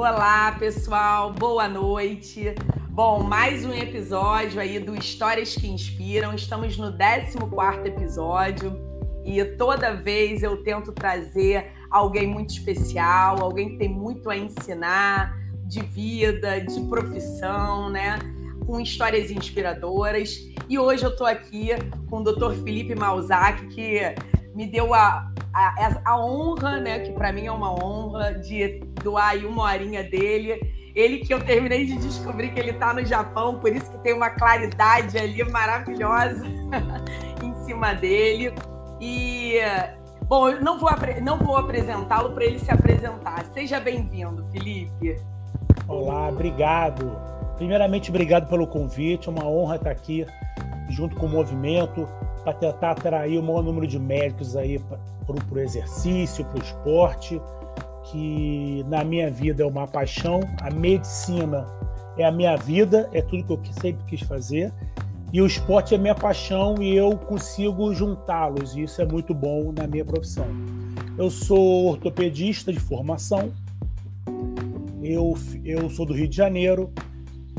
Olá, pessoal, boa noite. Bom, mais um episódio aí do Histórias que Inspiram. Estamos no 14 episódio e toda vez eu tento trazer alguém muito especial, alguém que tem muito a ensinar de vida, de profissão, né? Com histórias inspiradoras. E hoje eu estou aqui com o Dr. Felipe Malzac, que me deu a, a, a honra, né? Que para mim é uma honra de doar aí uma horinha dele. Ele que eu terminei de descobrir que ele está no Japão, por isso que tem uma claridade ali maravilhosa em cima dele. E bom, eu não vou, não vou apresentá-lo para ele se apresentar. Seja bem-vindo, Felipe. Olá, obrigado. Primeiramente, obrigado pelo convite. É uma honra estar aqui junto com o movimento para tentar atrair o maior número de médicos aí para o exercício, para o esporte, que na minha vida é uma paixão. A medicina é a minha vida, é tudo que eu sempre quis fazer. E o esporte é minha paixão e eu consigo juntá-los, e isso é muito bom na minha profissão. Eu sou ortopedista de formação, eu, eu sou do Rio de Janeiro,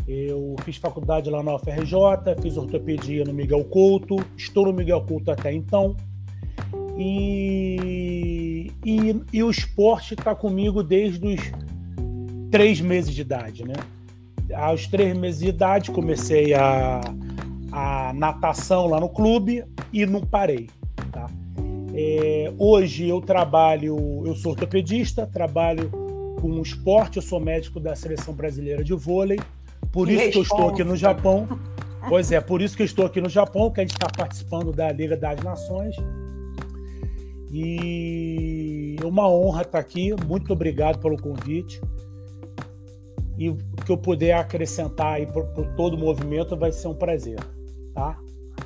eu fiz faculdade lá na UFRJ, fiz ortopedia no Miguel Couto, estou no Miguel Couto até então. E, e, e o esporte está comigo desde os três meses de idade, né? Aos três meses de idade comecei a, a natação lá no clube e não parei. Tá? É, hoje eu trabalho, eu sou ortopedista, trabalho com esporte, eu sou médico da seleção brasileira de vôlei, por que isso responsa. que eu estou aqui no Japão. Pois é, por isso que eu estou aqui no Japão, que a gente está participando da Liga das Nações. E é uma honra estar aqui. Muito obrigado pelo convite. E o que eu puder acrescentar aí por, por todo o movimento vai ser um prazer tá?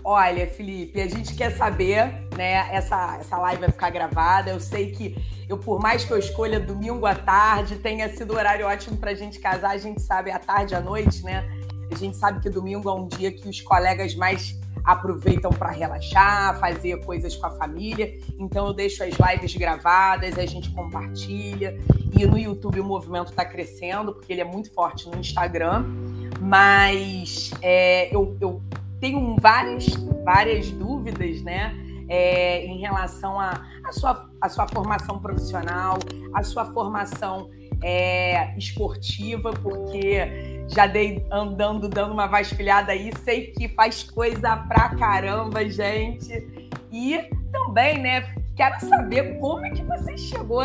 Olha, Felipe, a gente quer saber, né? Essa, essa live vai ficar gravada. Eu sei que eu, por mais que eu escolha domingo à tarde, tenha sido um horário ótimo para a gente casar, a gente sabe à tarde à noite, né? A gente sabe que domingo é um dia que os colegas mais aproveitam para relaxar, fazer coisas com a família. Então eu deixo as lives gravadas, a gente compartilha. E no YouTube o movimento está crescendo, porque ele é muito forte no Instagram. Mas é, eu, eu tenho várias, várias dúvidas, né? É, em relação à a, a, sua, a sua formação profissional, a sua formação é, esportiva, porque já dei andando, dando uma vasculhada aí, sei que faz coisa pra caramba, gente. E também, né, quero saber como é que você chegou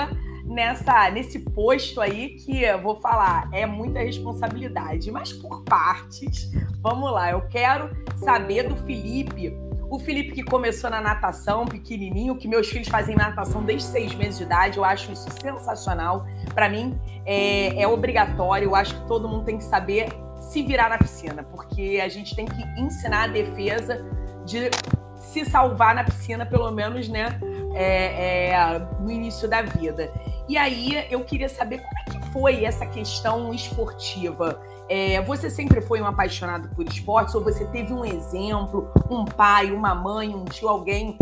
nessa nesse posto aí que eu vou falar, é muita responsabilidade, mas por partes. Vamos lá, eu quero saber do Felipe. O Felipe que começou na natação, pequenininho, que meus filhos fazem natação desde seis meses de idade, eu acho isso sensacional. Para mim é, é obrigatório, eu acho que todo mundo tem que saber se virar na piscina, porque a gente tem que ensinar a defesa de se salvar na piscina, pelo menos, né, é, é, no início da vida. E aí eu queria saber como é que foi essa questão esportiva. É, você sempre foi um apaixonado por esportes ou você teve um exemplo, um pai, uma mãe, um tio, alguém,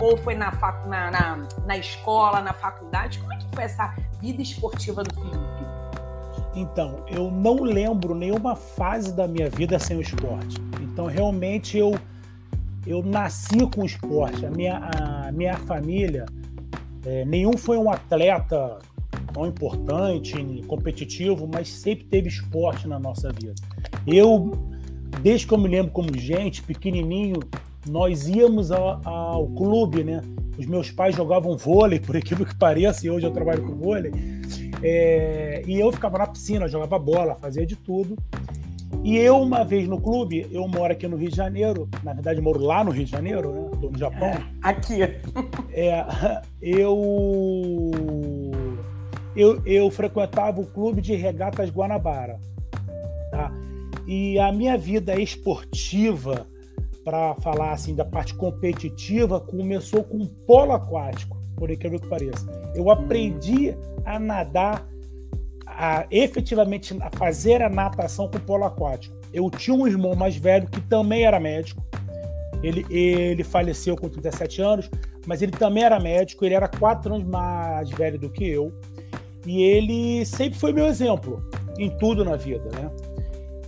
ou foi na, fac, na, na, na escola, na faculdade? Como é que foi essa vida esportiva do Felipe? Então, eu não lembro nenhuma fase da minha vida sem o esporte. Então, realmente, eu, eu nasci com esporte. A minha, a minha família é, nenhum foi um atleta tão importante, competitivo, mas sempre teve esporte na nossa vida. Eu, desde que eu me lembro como gente, pequenininho, nós íamos ao, ao clube, né? Os meus pais jogavam vôlei, por aquilo que pareça, e hoje eu trabalho com vôlei. É, e eu ficava na piscina, jogava bola, fazia de tudo. E eu, uma vez no clube, eu moro aqui no Rio de Janeiro, na verdade, moro lá no Rio de Janeiro, né? Estou no Japão. É, aqui. É, eu, eu, eu frequentava o clube de regatas Guanabara. Tá? E a minha vida esportiva, para falar assim da parte competitiva, começou com polo aquático, por incrível que pareça. Eu aprendi a nadar a, efetivamente a fazer a natação com polo aquático. Eu tinha um irmão mais velho que também era médico. Ele, ele faleceu com 37 anos, mas ele também era médico. Ele era quatro anos mais velho do que eu. E ele sempre foi meu exemplo em tudo na vida, né?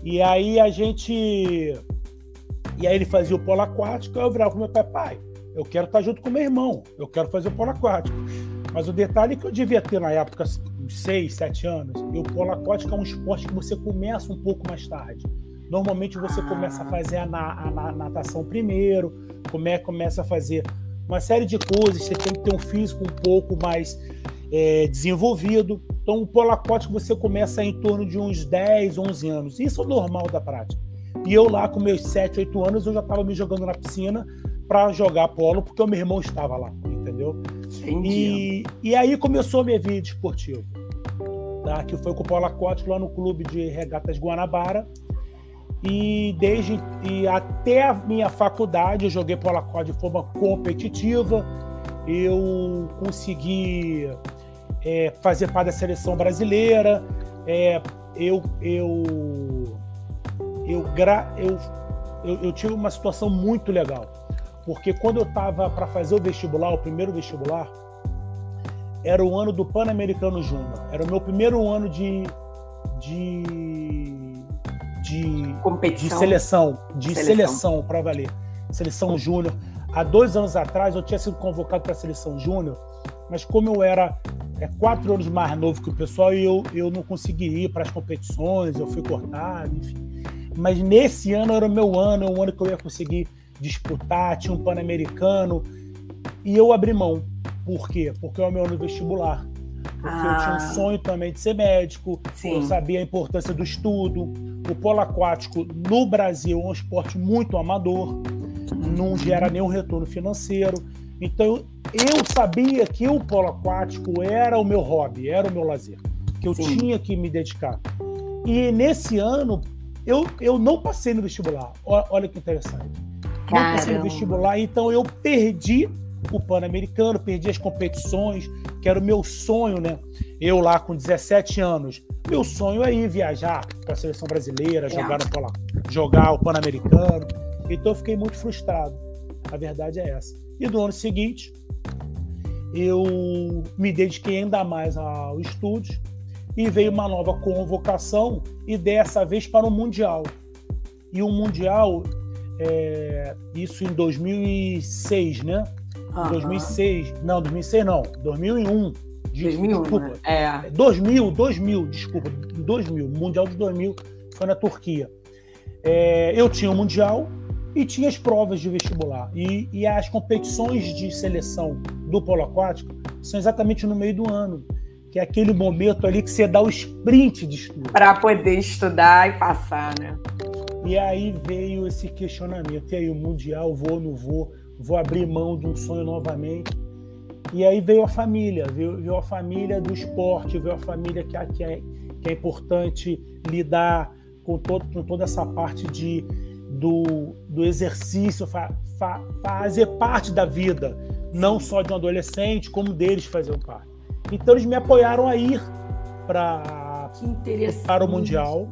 E aí a gente. E aí ele fazia o polo aquático, eu virava com meu pai, pai, eu quero estar junto com meu irmão, eu quero fazer o polo aquático. Mas o detalhe é que eu devia ter na época uns 6, 7 anos, e o polo aquático é um esporte que você começa um pouco mais tarde. Normalmente você começa a fazer a, na, a natação primeiro, come, começa a fazer uma série de coisas, você tem que ter um físico um pouco mais é, desenvolvido. Então, o polo aquático você começa em torno de uns 10, 11 anos. Isso é o normal da prática. E eu lá com meus 7, 8 anos, eu já estava me jogando na piscina para jogar polo, porque o meu irmão estava lá, entendeu? E, e aí começou a minha vida esportiva, que foi com o polo aquático lá no clube de regatas Guanabara. E desde e até a minha faculdade eu joguei polo aquático de forma competitiva. Eu consegui é, fazer parte da seleção brasileira. É, eu, eu, eu, eu, eu, eu tive uma situação muito legal, porque quando eu estava para fazer o vestibular, o primeiro vestibular, era o ano do Pan-Americano Júnior. Era o meu primeiro ano de, de, de, de seleção, de seleção, seleção para valer. Seleção Júnior. Há dois anos atrás eu tinha sido convocado para a seleção Júnior, mas como eu era é quatro anos mais novo que o pessoal eu, eu não consegui ir para as competições, eu fui cortado, enfim. Mas nesse ano era o meu ano, o ano que eu ia conseguir disputar, tinha um Pan-Americano, e eu abri mão. Por quê? Porque é o meu ano vestibular. Porque ah. eu tinha um ah. sonho também de ser médico, Sim. eu sabia a importância do estudo. O polo aquático no Brasil é um esporte muito amador, não gera nenhum retorno financeiro. Então eu sabia que o polo aquático era o meu hobby, era o meu lazer, que eu Sim. tinha que me dedicar. E nesse ano eu, eu não passei no vestibular. Olha que interessante. Caramba. Não passei no vestibular, então eu perdi o Pan-Americano, perdi as competições, que era o meu sonho, né? Eu lá com 17 anos, meu sonho é ir viajar para a seleção brasileira, jogar, no jogar o Pan-Americano. Então eu fiquei muito frustrado. A verdade é essa. E no ano seguinte, eu me dediquei ainda mais ao estudos e veio uma nova convocação e dessa vez para o Mundial. E o Mundial, é, isso em 2006, né? Uhum. 2006, não, 2006 não, 2001. 2001, desculpa. Né? É. 2000, 2000, desculpa, 2000, Mundial de 2000 foi na Turquia. É, eu tinha o Mundial e tinha as provas de vestibular. E, e as competições de seleção do polo aquático são exatamente no meio do ano, que é aquele momento ali que você dá o sprint de estudo. Para poder estudar e passar, né? E aí veio esse questionamento: e aí, o Mundial, vou ou não vou? Vou abrir mão de um sonho novamente? E aí veio a família, veio, veio a família do esporte, veio a família que, que, é, que é importante lidar com, todo, com toda essa parte de do, do exercício, fa, fa, fazer parte da vida, não só de um adolescente, como deles faziam parte. Então eles me apoiaram a ir para para o mundial.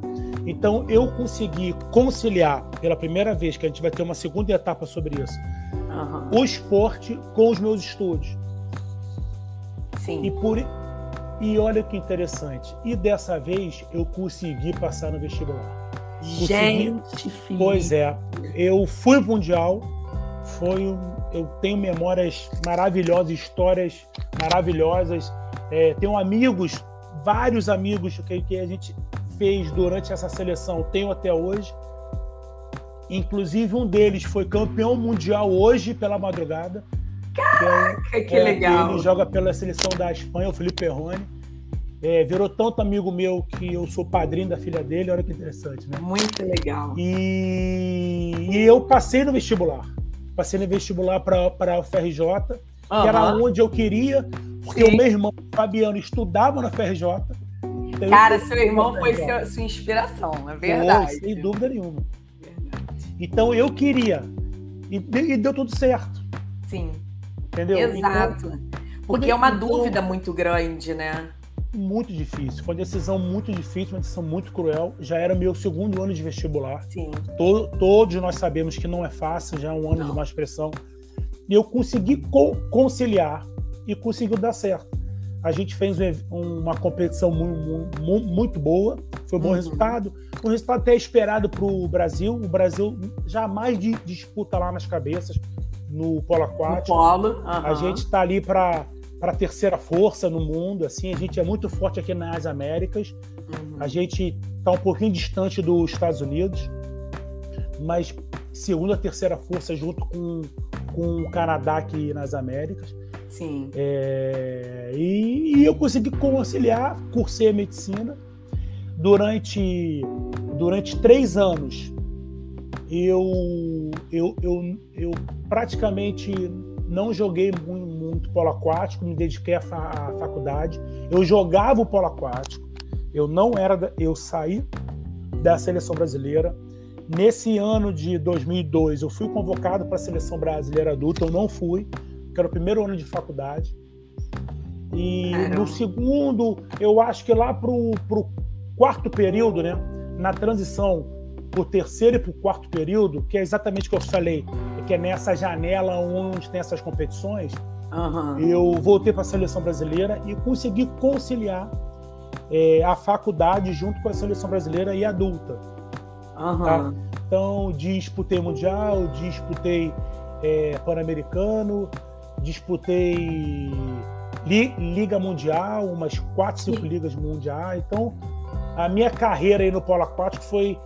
Então eu consegui conciliar pela primeira vez que a gente vai ter uma segunda etapa sobre isso, uhum. o esporte com os meus estudos. Sim. E por e olha que interessante. E dessa vez eu consegui passar no vestibular. Gente, filho. Pois é. Eu fui pro Mundial, foi eu tenho memórias maravilhosas, histórias maravilhosas. É, tenho amigos, vários amigos que, que a gente fez durante essa seleção, tenho até hoje. Inclusive, um deles foi campeão mundial hoje pela madrugada. Caraca, que, é, que é, legal! Ele joga pela seleção da Espanha, o Felipe Perrone. É, virou tanto amigo meu que eu sou padrinho da filha dele, olha que interessante, né? Muito legal. E, e eu passei no vestibular. Passei no vestibular para o FRJ, uhum. que era onde eu queria, porque Sim. o meu irmão Fabiano estudava na FRJ. Então Cara, seu irmão foi sua, sua inspiração, é verdade. Foi, sem dúvida nenhuma. Então eu queria. E, e, deu tudo certo. Sim. Entendeu? Exato. Então, porque é uma então, dúvida muito grande, né? muito difícil. Foi uma decisão muito difícil, uma decisão muito cruel. Já era meu segundo ano de vestibular. Sim. Todo, todos nós sabemos que não é fácil, já é um ano não. de mais pressão. E eu consegui co conciliar e conseguiu dar certo. A gente fez uma competição muito, boa, foi um bom uhum. resultado. Um resultado até esperado para o Brasil. O Brasil jamais disputa lá nas cabeças no polo aquático. No polo, uhum. A gente está ali para para a terceira força no mundo. Assim, a gente é muito forte aqui nas Américas. Uhum. A gente está um pouquinho distante dos Estados Unidos, mas segunda, terceira força junto com, com o Canadá aqui nas Américas. Sim. É, e, e, eu consegui conciliar, cursei medicina durante durante três anos. Eu, eu, eu, eu praticamente não joguei muito, muito polo aquático, me dediquei à, fa à, faculdade. Eu jogava o polo aquático. Eu não era, eu saí da seleção brasileira. Nesse ano de 2002, eu fui convocado para a seleção brasileira adulta. Eu não fui, que era o primeiro ano de faculdade. E Caramba. no segundo, eu acho que lá para o quarto período, né, na transição o terceiro e para o quarto período, que é exatamente o que eu falei, que é nessa janela onde tem essas competições, uhum. eu voltei para a seleção brasileira e consegui conciliar é, a faculdade junto com a seleção brasileira e adulta. Uhum. Tá? Então, disputei mundial, disputei é, pan-americano, disputei li, liga mundial, umas quatro, cinco Sim. ligas mundiais. Então, a minha carreira aí no polo aquático foi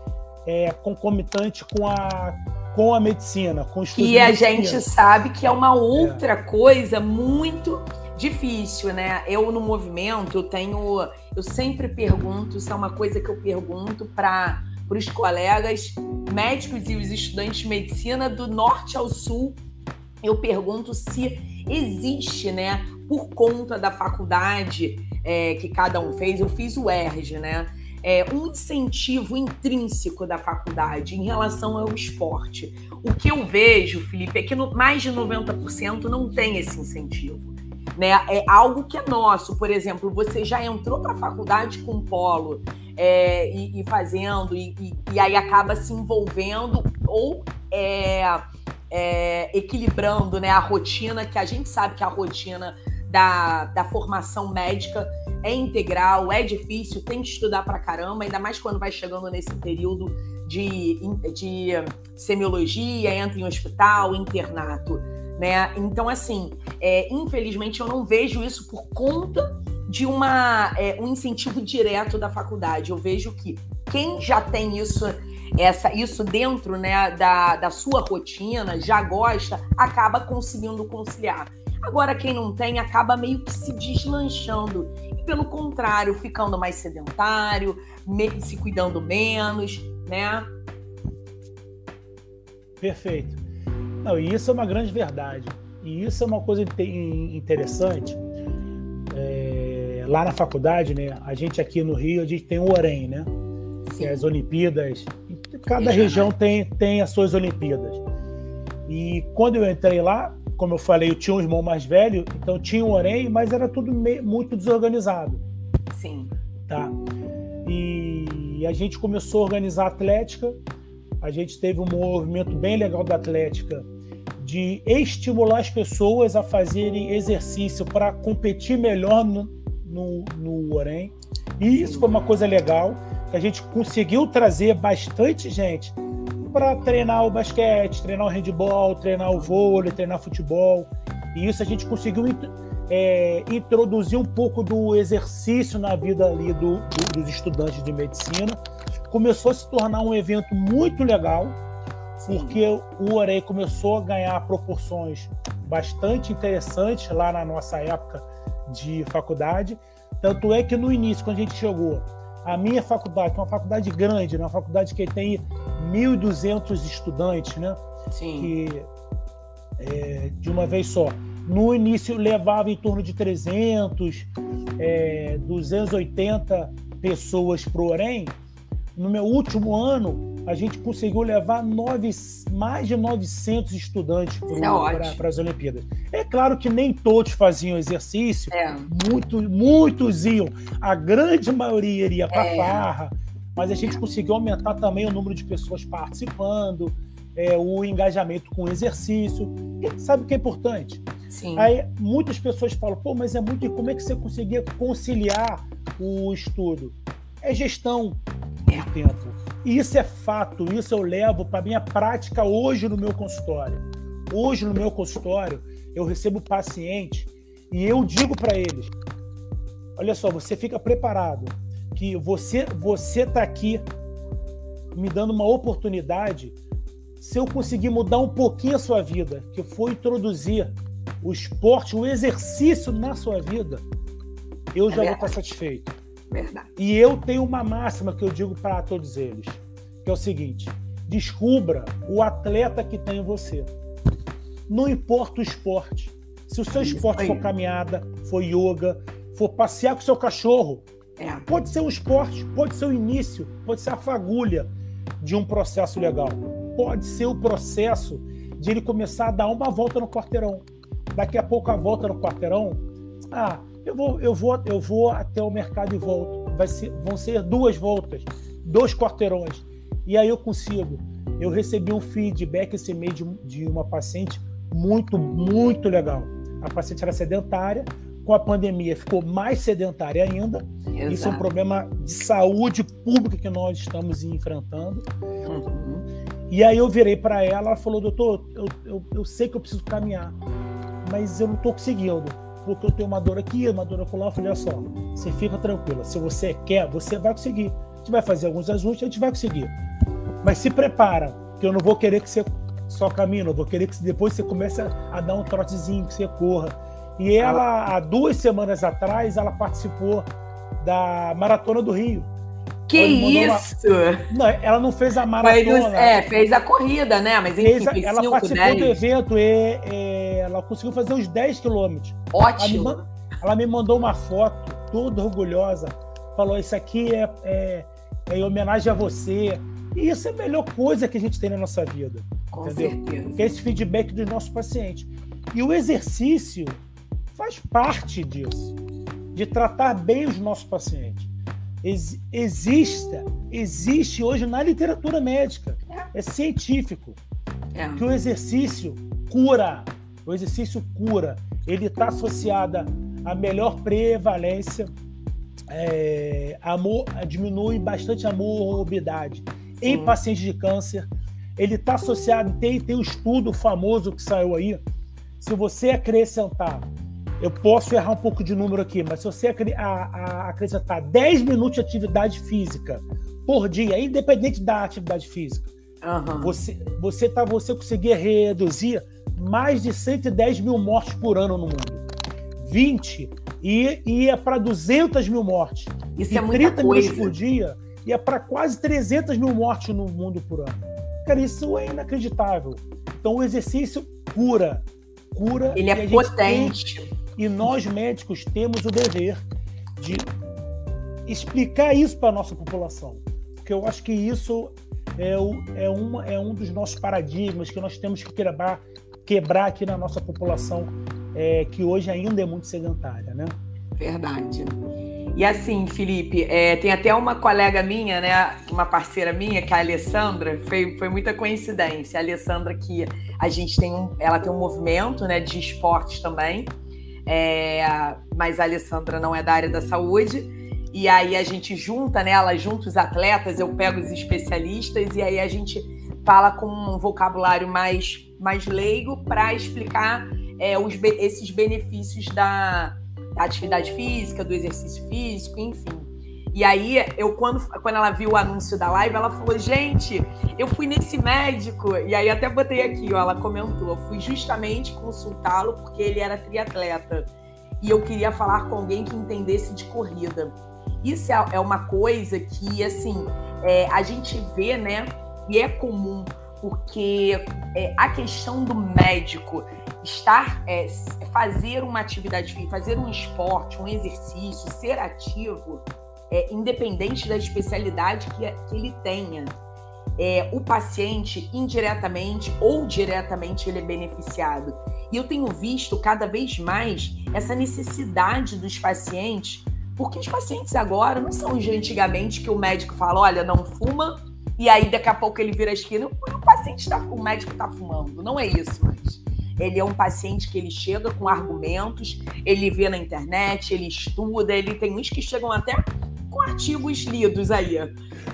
é, concomitante com a, com a medicina, com E a gente sabe que é uma outra é. coisa muito difícil, né? Eu no movimento, eu tenho, eu sempre pergunto, isso é uma coisa que eu pergunto para os colegas médicos e os estudantes de medicina do norte ao sul. Eu pergunto se existe, né, por conta da faculdade é, que cada um fez. Eu fiz o ERG, né? é, um incentivo intrínseco da faculdade em relação ao esporte. O que eu vejo, Felipe, é que no, mais de 90% não tem esse incentivo. Né? É algo que é nosso. Por exemplo, você já entrou para a faculdade com polo é, e, e, fazendo, e, e, e, aí acaba se envolvendo ou é, é, equilibrando né, a rotina, que a gente sabe que a rotina da, da formação médica é integral, é difícil, tem que estudar pra caramba, ainda mais quando vai chegando nesse período de, de semiologia, entra em hospital, internato, né? Então, assim, é, infelizmente eu não vejo isso por conta de uma, é, um incentivo direto da faculdade. Eu vejo que quem já tem isso essa, isso dentro né, da, da sua rotina, já gosta, acaba conseguindo conciliar. Agora, quem não tem acaba meio que se deslanchando pelo contrário, ficando mais sedentário, se cuidando menos, né? Perfeito. Não, e isso é uma grande verdade. E isso é uma coisa interessante. É, lá na faculdade, né? A gente aqui no Rio, a gente tem o OREM, né? Sim. Que é as Olimpíadas. Cada região tem, tem as suas Olimpíadas. E quando eu entrei lá, como eu falei, eu tinha um irmão mais velho, então tinha um Orem, mas era tudo meio, muito desorganizado. Sim. Tá. E a gente começou a organizar a Atlética, a gente teve um movimento bem legal da Atlética de estimular as pessoas a fazerem exercício para competir melhor no, no, no Orem. E isso foi uma coisa legal, que a gente conseguiu trazer bastante gente para treinar o basquete, treinar o handball, treinar o vôlei, treinar futebol. E isso a gente conseguiu é, introduzir um pouco do exercício na vida ali do, do, dos estudantes de medicina. Começou a se tornar um evento muito legal, porque o Orei começou a ganhar proporções bastante interessantes lá na nossa época de faculdade. Tanto é que no início, quando a gente chegou, a minha faculdade, que é uma faculdade grande, né? uma faculdade que tem 1.200 estudantes, né? Sim. Que, é, de uma vez só. No início levava em torno de 300, é, 280 pessoas para o Orem. No meu último ano, a gente conseguiu levar nove, mais de 900 estudantes para é as Olimpíadas. É claro que nem todos faziam exercício, é. muito, muitos iam, a grande maioria iria para é. farra, mas a gente conseguiu aumentar também o número de pessoas participando, é, o engajamento com o exercício. E sabe o que é importante? Sim. Aí muitas pessoas falam, pô, mas é muito. Como é que você conseguia conciliar o estudo? É gestão de tempo. Isso é fato, isso eu levo para minha prática hoje no meu consultório. Hoje no meu consultório, eu recebo paciente e eu digo para eles: olha só, você fica preparado que você você está aqui me dando uma oportunidade. Se eu conseguir mudar um pouquinho a sua vida, que foi introduzir o esporte, o exercício na sua vida, eu é já verdade. vou estar satisfeito. Verdade. E eu tenho uma máxima que eu digo para todos eles, que é o seguinte: descubra o atleta que tem em você. Não importa o esporte. Se o seu esporte for caminhada, for yoga, for passear com o seu cachorro, é. pode ser um esporte, pode ser o início, pode ser a fagulha de um processo legal. Pode ser o processo de ele começar a dar uma volta no quarteirão. Daqui a pouco a volta no quarteirão, ah, eu vou, eu vou, eu vou até o mercado e volto. Vai ser, vão ser duas voltas, dois quarteirões. E aí eu consigo. Eu recebi um feedback esse mês de, de uma paciente muito, muito legal. A paciente era sedentária, com a pandemia ficou mais sedentária ainda. Exato. Isso é um problema de saúde pública que nós estamos enfrentando. Uhum. E aí eu virei para ela, ela falou, doutor, eu, eu, eu sei que eu preciso caminhar, mas eu não estou conseguindo porque eu tenho uma dor aqui, uma dor acolá. Eu falei, olha só, você fica tranquila. Se você quer, você vai conseguir. A gente vai fazer alguns ajustes, a gente vai conseguir. Mas se prepara, que eu não vou querer que você só caminhe, eu vou querer que depois você comece a dar um trotezinho, que você corra. E ela, há duas semanas atrás, ela participou da Maratona do Rio. Que isso! Uma... Não, ela não fez a maratona. É, fez a corrida, né? Mas enfim, fez, ela cinco, participou 10. do evento e, e, ela conseguiu fazer uns 10 quilômetros. Ótimo! Ela me, ela me, mandou uma foto, toda orgulhosa. Falou: Isso aqui é, é, é, em homenagem a você. E isso é a melhor coisa que a gente tem na nossa vida. Com entendeu? certeza. Que é esse feedback dos nossos pacientes. E o exercício faz parte disso, de tratar bem os nossos pacientes ex, exista, existe hoje na literatura médica, é científico, é. que o exercício cura, o exercício cura, ele está associado a melhor prevalência, é, amor, diminui bastante a morbidade em pacientes de câncer. Ele está associado, tem, tem um estudo famoso que saiu aí. Se você acrescentar eu posso errar um pouco de número aqui, mas se você acrescentar 10 minutos de atividade física por dia, independente da atividade física, uhum. você, você, tá, você conseguir reduzir mais de 110 mil mortes por ano no mundo. 20 e ia para 200 mil mortes. Isso e é muita 30 minutos por dia ia para quase 300 mil mortes no mundo por ano. Cara, isso é inacreditável. Então o exercício cura. Cura. Ele é potente. E nós, médicos, temos o dever de explicar isso para a nossa população. Porque eu acho que isso é, o, é, uma, é um dos nossos paradigmas que nós temos que quebrar, quebrar aqui na nossa população, é, que hoje ainda é muito sedentária, né? Verdade. E assim, Felipe, é, tem até uma colega minha, né, uma parceira minha, que é a Alessandra, foi, foi muita coincidência. A Alessandra que a gente tem um, ela tem um movimento, né, de esportes também. É, mas a Alessandra não é da área da saúde. E aí a gente junta, né? Ela junta os atletas, eu pego os especialistas e aí a gente fala com um vocabulário mais, mais leigo para explicar é, os, esses benefícios da, da atividade física, do exercício físico, enfim. E aí, eu quando, quando ela viu o anúncio da live, ela falou: gente, eu fui nesse médico. E aí até botei aqui, ó, ela comentou, fui justamente consultá-lo porque ele era triatleta. E eu queria falar com alguém que entendesse de corrida. Isso é, é uma coisa que, assim, é, a gente vê, né? E é comum, porque é, a questão do médico estar, é, fazer uma atividade fazer um esporte, um exercício, ser ativo, é, independente da especialidade que, que ele tenha. É, o paciente, indiretamente ou diretamente, ele é beneficiado. E eu tenho visto cada vez mais essa necessidade dos pacientes, porque os pacientes agora não são os de antigamente que o médico fala: olha, não fuma, e aí daqui a pouco ele vira a esquina, o paciente tá, o médico está fumando. Não é isso mais. ele é um paciente que ele chega com argumentos, ele vê na internet, ele estuda, ele tem uns que chegam até artigos lidos aí.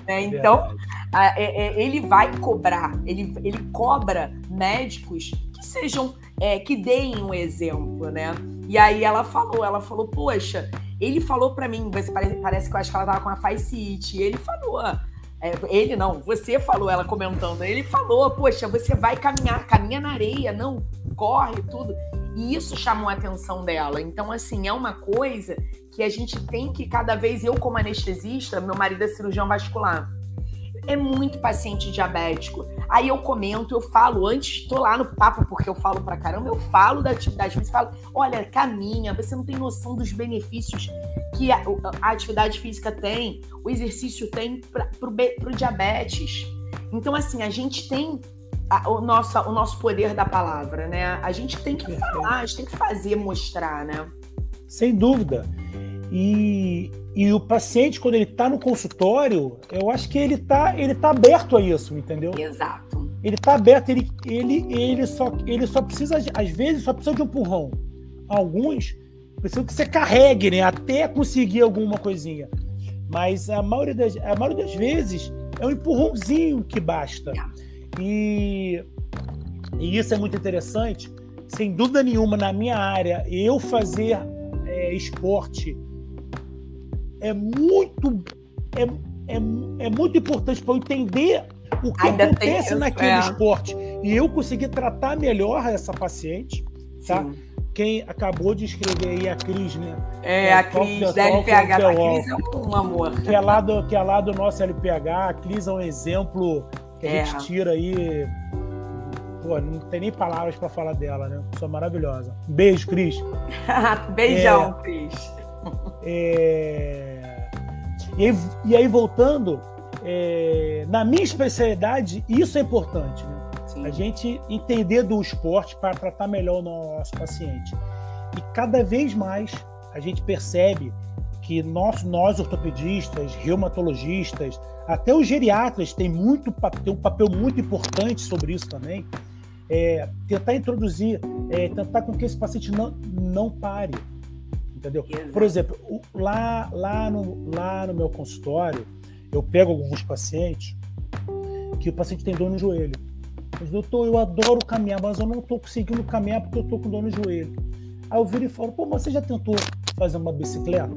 Né? Então, é, é, ele vai cobrar, ele, ele cobra médicos que sejam, é, que deem um exemplo, né? E aí ela falou, ela falou, poxa, ele falou para mim, você parece, parece que eu acho que ela tava com a Faceit, ele falou, é, ele não, você falou, ela comentando, ele falou, poxa, você vai caminhar, caminha na areia, não, corre, tudo. E isso chamou a atenção dela. Então, assim, é uma coisa que a gente tem que, cada vez, eu como anestesista, meu marido é cirurgião vascular, é muito paciente diabético. Aí eu comento, eu falo, antes estou lá no papo, porque eu falo pra caramba, eu falo da atividade física, falo, olha, caminha, você não tem noção dos benefícios que a, a atividade física tem, o exercício tem para o diabetes. Então, assim, a gente tem a, o, nosso, o nosso poder da palavra, né? A gente tem que falar, a gente tem que fazer, mostrar, né? Sem dúvida. E, e o paciente, quando ele está no consultório, eu acho que ele está ele tá aberto a isso, entendeu? Exato. Ele está aberto, ele, ele, ele, só, ele só precisa, às vezes, só precisa de um empurrão. Alguns precisam que você carregue, né? Até conseguir alguma coisinha. Mas a maioria das, a maioria das vezes é um empurrãozinho que basta. E, e isso é muito interessante. Sem dúvida nenhuma, na minha área, eu fazer é, esporte é muito é, é, é muito importante para eu entender o que Ainda acontece naquele é. esporte e eu conseguir tratar melhor essa paciente, tá? Sim. Quem acabou de escrever aí a Cris, né? É, a Cris da LPH. A Cris é um amor. Que é, lá do, que é lá do nosso LPH. A Cris é um exemplo que é. a gente tira aí. Pô, não tem nem palavras para falar dela, né? Só maravilhosa. Beijo, Cris. Beijão, é, Cris. É... E aí, e aí voltando, é, na minha especialidade, isso é importante. Né? A gente entender do esporte para tratar melhor o nosso paciente. E cada vez mais a gente percebe que nós, nós ortopedistas, reumatologistas, até os geriatras têm, muito, têm um papel muito importante sobre isso também. É, tentar introduzir, é, tentar com que esse paciente não, não pare entendeu? Por exemplo, lá, lá, no, lá no meu consultório, eu pego alguns pacientes que o paciente tem dor no joelho. Mas, doutor, eu adoro caminhar, mas eu não estou conseguindo caminhar porque eu estou com dor no joelho. Aí eu viro e falo, pô, mas você já tentou fazer uma bicicleta?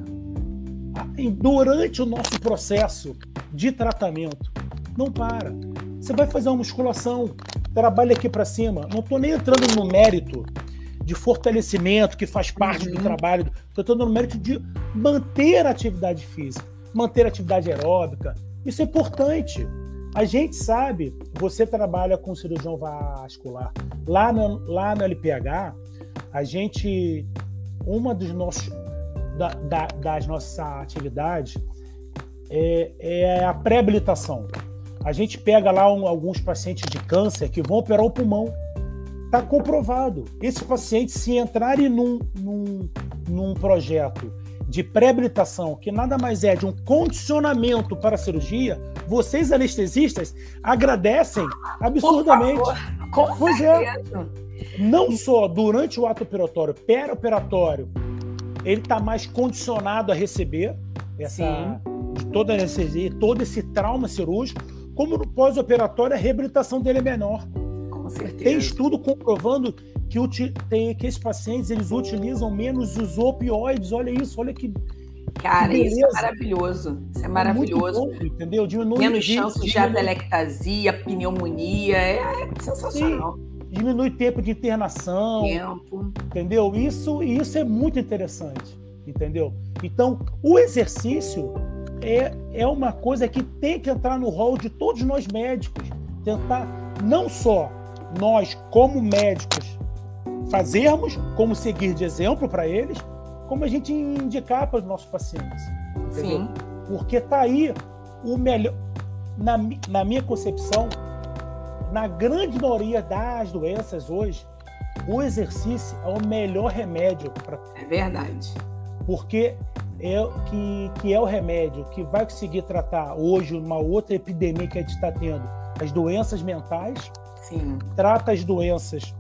Ah, durante o nosso processo de tratamento, não para. Você vai fazer uma musculação, trabalha aqui para cima. Não estou nem entrando no mérito de fortalecimento que faz parte uhum. do trabalho. Estou dando no mérito de manter a atividade física, manter a atividade aeróbica. Isso é importante. A gente sabe, você trabalha com cirurgião vascular. Lá no, lá no LPH, a gente, uma dos nossos, da, da, das nossas atividades é, é a pré-habilitação. A gente pega lá um, alguns pacientes de câncer que vão operar o pulmão Está comprovado. Esses pacientes, se entrarem num, num, num projeto de pré-habilitação, que nada mais é de um condicionamento para a cirurgia, vocês anestesistas agradecem absurdamente. Com pois é. Não só durante o ato operatório, operatório, ele está mais condicionado a receber essa, toda a anestesia, todo esse trauma cirúrgico, como no pós-operatório a reabilitação dele é menor. Com certeza. Tem estudo comprovando que, tem, que esses pacientes eles utilizam menos os opioides. Olha isso, olha que. Cara, que isso é maravilhoso. Isso é maravilhoso. É bom, entendeu? Diminui, Menos chances de atelectasia, pneumonia. É, é sensacional. Sim diminui tempo de internação. Tempo. Entendeu? Isso, isso é muito interessante. Entendeu? Então, o exercício é, é uma coisa que tem que entrar no rol de todos nós médicos. Tentar não só nós, como médicos, fazermos, como seguir de exemplo para eles, como a gente indicar para os nossos pacientes. Entendeu? Sim. Porque está aí o melhor. Na, na minha concepção, na grande maioria das doenças hoje, o exercício é o melhor remédio para. É verdade. Porque é que, que é o remédio que vai conseguir tratar hoje uma outra epidemia que a gente está tendo, as doenças mentais Sim. trata as doenças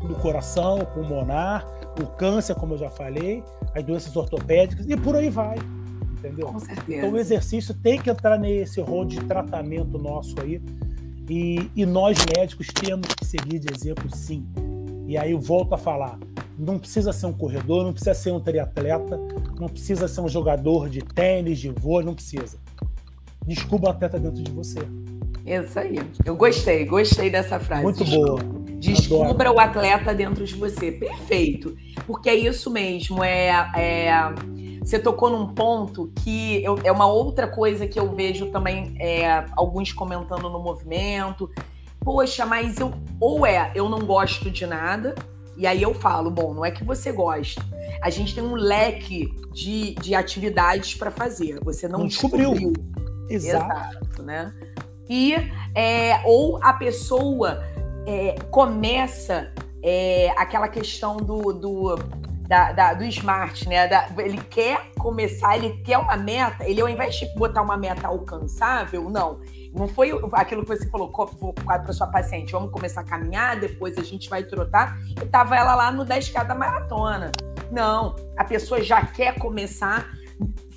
do coração, pulmonar, o câncer, como eu já falei, as doenças ortopédicas e por aí vai. Entendeu? Com certeza. Então o exercício tem que entrar nesse rol de tratamento nosso aí. E, e nós médicos temos que seguir de exemplo, sim. E aí eu volto a falar: não precisa ser um corredor, não precisa ser um triatleta, não precisa ser um jogador de tênis, de vôlei, não precisa. Descubra o atleta dentro de você. Isso aí. Eu gostei, gostei dessa frase. Muito boa. Descubra Adoro. o atleta dentro de você. Perfeito. Porque é isso mesmo. É, é, você tocou num ponto que eu, é uma outra coisa que eu vejo também é, alguns comentando no movimento. Poxa, mas eu. Ou é, eu não gosto de nada. E aí eu falo, bom, não é que você gosta. A gente tem um leque de, de atividades para fazer. Você não, não descobriu. descobriu. Exato. Exato, né? E é, ou a pessoa é, começa é, aquela questão do, do, da, da, do smart, né? Da, ele quer começar, ele quer uma meta, ele ao invés de botar uma meta alcançável, não. Não foi aquilo que você falou para sua paciente, vamos começar a caminhar, depois a gente vai trotar, e tava ela lá no 10K da maratona. Não, a pessoa já quer começar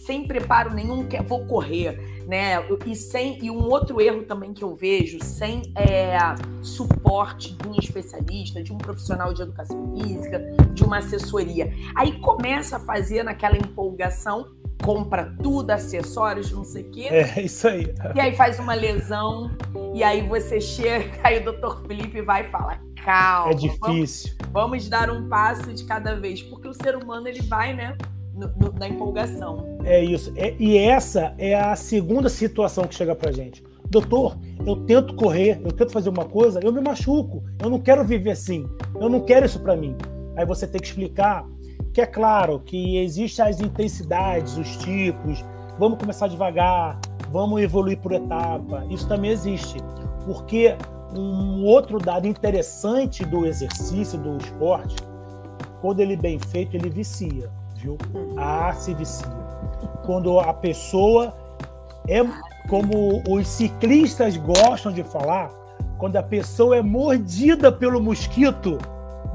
sem preparo nenhum, quer, vou correr né? E sem e um outro erro também que eu vejo, sem é, suporte de um especialista, de um profissional de educação física, de uma assessoria. Aí começa a fazer naquela empolgação, compra tudo, acessórios, não sei o quê. É, isso aí. E aí faz uma lesão, e aí você chega, aí o doutor Felipe vai e fala, calma. É difícil. Vamos, vamos dar um passo de cada vez, porque o ser humano, ele vai, né? no, na empolgação. É isso. É, e essa é a segunda situação que chega pra gente. Doutor, eu tento correr, eu tento fazer uma coisa, eu me machuco. Eu não quero viver assim. Eu não quero isso para mim. Aí você tem que explicar que é claro que existem as intensidades, os tipos. Vamos começar devagar, vamos evoluir por etapa. Isso também existe. Porque um outro dado interessante do exercício, do esporte, quando ele é bem feito, ele vicia viu? Ah, se vicia. Quando a pessoa é como os ciclistas gostam de falar, quando a pessoa é mordida pelo mosquito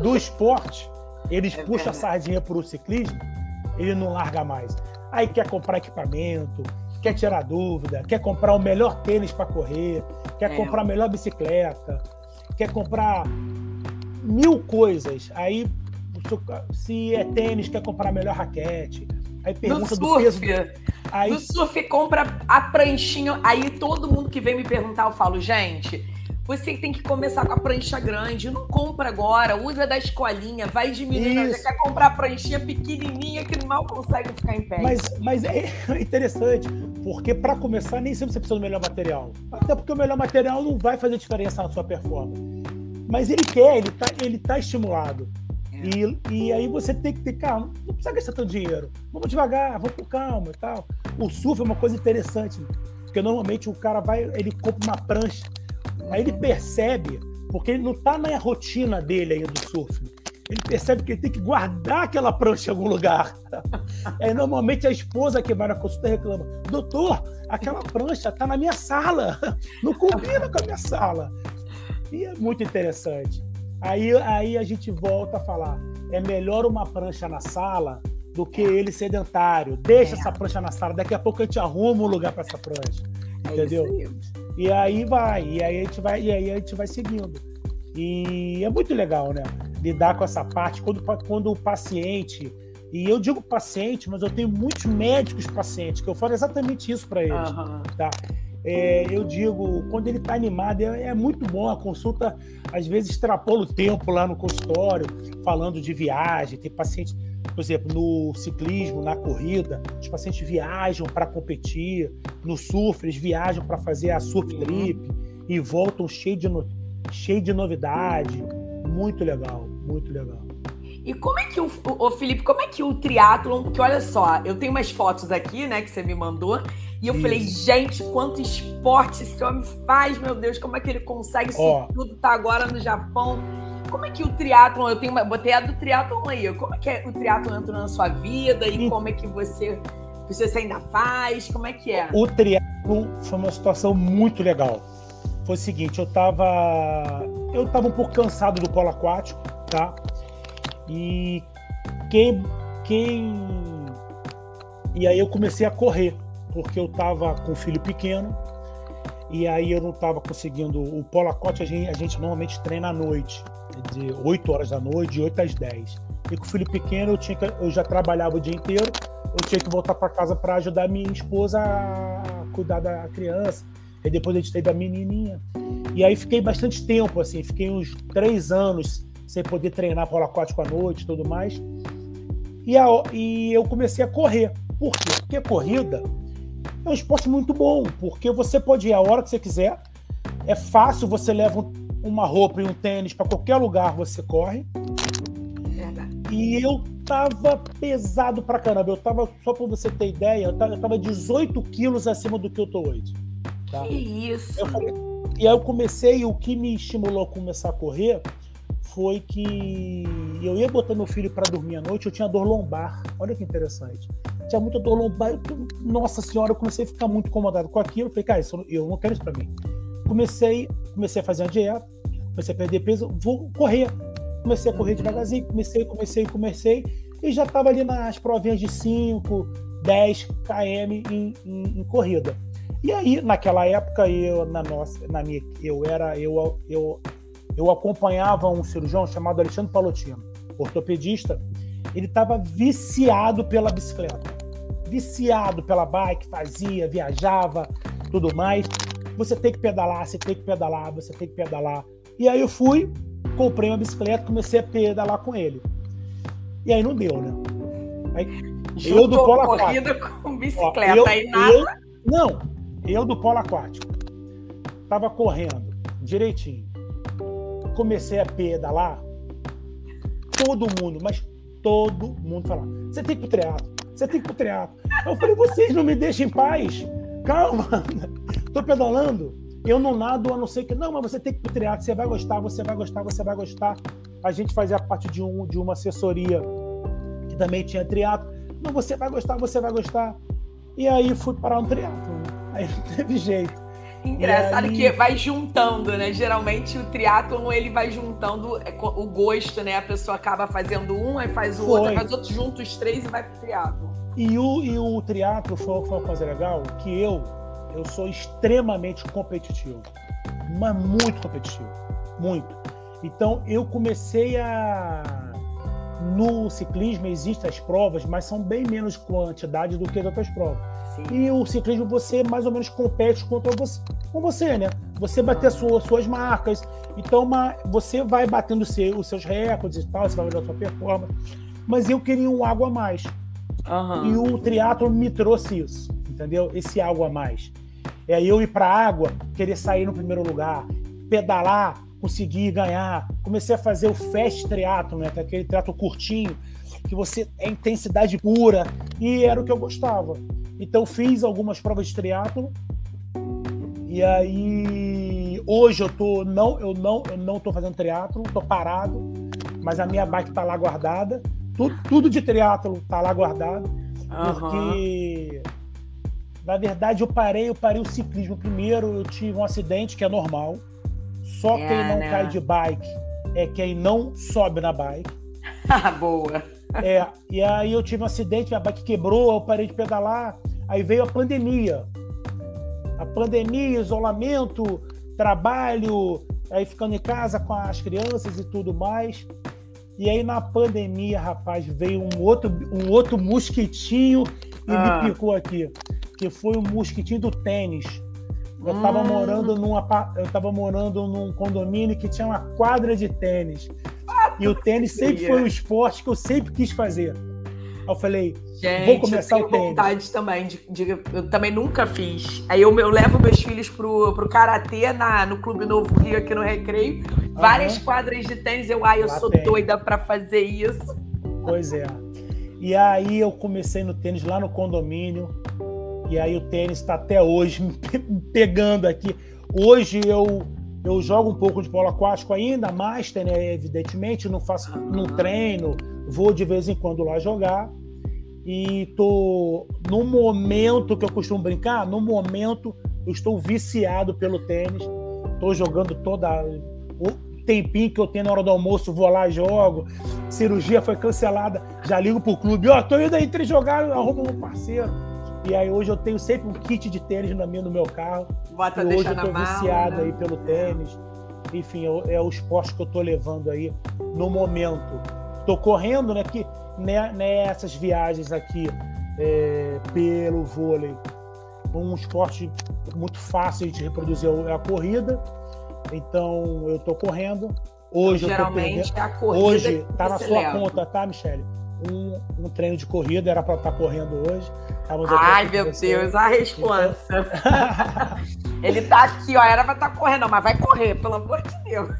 do esporte, eles é puxam a sardinha para o ciclismo, ele não larga mais. Aí quer comprar equipamento, quer tirar dúvida, quer comprar o melhor tênis para correr, quer é. comprar a melhor bicicleta, quer comprar mil coisas. Aí se é tênis, quer comprar a melhor raquete. Aí pergunta no do peso. Aí... No surf compra a pranchinha. Aí todo mundo que vem me perguntar, eu falo, gente, você tem que começar com a prancha grande. Não compra agora, usa da escolinha, vai diminuindo. Você quer comprar a pranchinha pequenininha que mal consegue ficar em pé. Mas, mas é interessante, porque para começar, nem sempre você precisa do melhor material. Até porque o melhor material não vai fazer diferença na sua performance. Mas ele quer, ele tá, ele tá estimulado. E, e aí você tem que ter calma, não precisa gastar tanto dinheiro. Vamos devagar, vamos com calma e tal. O surf é uma coisa interessante, porque normalmente o cara vai, ele compra uma prancha, aí ele percebe, porque ele não está na rotina dele aí do surf. Ele percebe que ele tem que guardar aquela prancha em algum lugar. Aí normalmente a esposa que vai na consulta reclama: Doutor, aquela prancha está na minha sala, não combina com a minha sala. E é muito interessante. Aí, aí a gente volta a falar: é melhor uma prancha na sala do que ele sedentário. Deixa é. essa prancha na sala, daqui a pouco a gente arruma um lugar para essa prancha. É entendeu? e aí vai, e aí a gente vai, e aí a gente vai seguindo. E é muito legal, né? Lidar com essa parte quando, quando o paciente e eu digo paciente, mas eu tenho muitos médicos pacientes que eu falo exatamente isso para eles, uhum. tá? É, eu digo, quando ele está animado, é, é, muito bom. A consulta, às vezes, extrapola o tempo lá no consultório, falando de viagem. Tem pacientes, por exemplo, no ciclismo, na corrida, os pacientes viajam para competir. No surf, eles viajam para fazer a surf uhum. trip e voltam cheio de, no, cheio de novidade. Muito legal, muito legal. E como é que o, o Felipe, como é que o triatlon, porque olha só, eu tenho umas fotos aqui, né, que você me mandou, e eu Isso. falei, gente, quanto esporte esse homem faz, meu Deus, como é que ele consegue isso oh. tudo? Tá agora no Japão. Como é que o triatlon, eu tenho uma, botei a do triatlon aí, como é que é, o triatlon entrou na sua vida e como é que você, você ainda faz, como é que é? O triatlon foi uma situação muito legal. Foi o seguinte, eu tava, eu tava um pouco cansado do polo aquático, tá? E quem, quem. E aí eu comecei a correr, porque eu tava com um filho pequeno, e aí eu não tava conseguindo. O polacote a gente, a gente normalmente treina à noite, de 8 horas da noite, de 8 às 10. E com o filho pequeno eu, tinha que, eu já trabalhava o dia inteiro, eu tinha que voltar para casa para ajudar minha esposa a cuidar da criança. E depois a gente teve a menininha. E aí fiquei bastante tempo, assim, fiquei uns três anos sem poder treinar polo aquático à noite e tudo mais. E, a, e eu comecei a correr. Por quê? Porque corrida é um esporte muito bom, porque você pode ir a hora que você quiser. É fácil, você leva uma roupa e um tênis para qualquer lugar, você corre. E eu tava pesado pra caramba. Eu tava, só pra você ter ideia, eu tava, eu tava 18 quilos acima do que eu tô hoje. Tá? Que isso! Eu e aí eu comecei, o que me estimulou a começar a correr foi que eu ia botar meu filho para dormir à noite, eu tinha dor lombar. Olha que interessante. Tinha muita dor lombar. Nossa senhora, eu comecei a ficar muito incomodado com aquilo. Eu falei, cara, isso, eu não quero isso para mim. Comecei, comecei a fazer uma dieta, comecei a perder peso, vou correr. Comecei a correr devagarzinho, comecei, comecei, comecei, e já estava ali nas provinhas de 5, 10 km em, em, em corrida. E aí, naquela época, eu, na nossa, na minha, eu era, eu, eu eu acompanhava um cirurgião chamado Alexandre Palotino, ortopedista. Ele estava viciado pela bicicleta, viciado pela bike, fazia, viajava, tudo mais. Você tem que pedalar, você tem que pedalar, você tem que pedalar. E aí eu fui, comprei uma bicicleta, comecei a pedalar com ele. E aí não deu, né? Aí, eu do polo corrida aquático. com bicicleta, Ó, eu, aí nada. Eu, não, eu do polo aquático. Tava correndo direitinho comecei a pedalar, todo mundo, mas todo mundo falava: você tem que ir pro teatro, você tem que ir pro teatro. Eu falei: vocês não me deixem em paz, calma, tô pedalando. Eu não nado a não ser que. Não, mas você tem que ir pro teatro, você vai gostar, você vai gostar, você vai gostar. A gente fazia parte de, um, de uma assessoria que também tinha triatlo. Não, você vai gostar, você vai gostar. E aí fui parar no triatlo. Aí não teve jeito. Engraçado que vai juntando, né? Geralmente o triatlon ele vai juntando é, o gosto, né? A pessoa acaba fazendo um, aí faz o foi. outro, faz outro, junto os três e vai pro triatlon. E o, e o triatlo foi, foi uma coisa legal que eu, eu sou extremamente competitivo. Mas muito competitivo. Muito. Então eu comecei a. No ciclismo existem as provas, mas são bem menos quantidade do que as outras provas. Sim. E o ciclismo você mais ou menos compete contra você, com você, né? Você bater sua, suas marcas. Então uma, você vai batendo seu, os seus recordes e tal, você vai a sua performance. Mas eu queria um algo a mais. Uhum. E o triatlo me trouxe isso, entendeu? Esse algo a mais. É eu ir para a água, querer sair no primeiro lugar, pedalar, conseguir ganhar. Comecei a fazer o fast triatlo, né? Aquele triatlo curtinho, que você é intensidade pura e era o que eu gostava. Então fiz algumas provas de triatlo e aí hoje eu tô não eu não eu não tô fazendo triatlo, tô parado, mas a minha bike tá lá guardada. Tudo, tudo de triatlo tá lá guardado, uhum. porque na verdade eu parei, eu parei o ciclismo primeiro, eu tive um acidente que é normal. Só é, quem não né? cai de bike é quem não sobe na bike. Boa. É, e aí eu tive um acidente, minha bike quebrou, eu parei de pedalar. Aí veio a pandemia. A pandemia, isolamento, trabalho, aí ficando em casa com as crianças e tudo mais. E aí na pandemia, rapaz, veio um outro, um outro mosquitinho e ah. me picou aqui. Que foi o mosquitinho do tênis. Eu estava hum. morando num eu tava morando num condomínio que tinha uma quadra de tênis. E o tênis sempre foi um esporte que eu sempre quis fazer. Aí eu falei, Gente, vou começar eu tenho o tênis. vontade também de, de, eu também nunca fiz. Aí eu, eu levo meus filhos pro, pro karatê na no Clube Novo Rio aqui no Recreio. Várias uhum. quadras de tênis, eu ai, eu Lá sou tem. doida para fazer isso. Pois é. E aí eu comecei no tênis lá no condomínio. E aí o tênis está até hoje me pegando aqui. Hoje eu eu jogo um pouco de polo aquático ainda, master, né, evidentemente, não faço, não treino, vou de vez em quando lá jogar. E tô no momento que eu costumo brincar, no momento eu estou viciado pelo tênis. Estou jogando toda tempinho que eu tenho na hora do almoço, vou lá, jogo. Cirurgia foi cancelada, já ligo pro clube, ó, oh, tô indo aí entre jogar, arrumo um parceiro. E aí hoje eu tenho sempre um kit de tênis na minha, no meu carro. Bota e hoje eu tô viciado né? aí pelo tênis. Enfim, é, é o esporte que eu tô levando aí no momento. Tô correndo, né? Que né, nessas viagens aqui é, pelo vôlei, um esporte muito fácil de reproduzir é a corrida. Então eu tô correndo. Hoje então, eu tô é a corrida. Hoje tá na sua leva. conta, tá, Michele? Um, um, treino de corrida, era para estar tá correndo hoje. Ai, meu Deus, a resposta. Então... Ele tá aqui, ó, era para estar tá correndo, mas vai correr, pelo amor de Deus.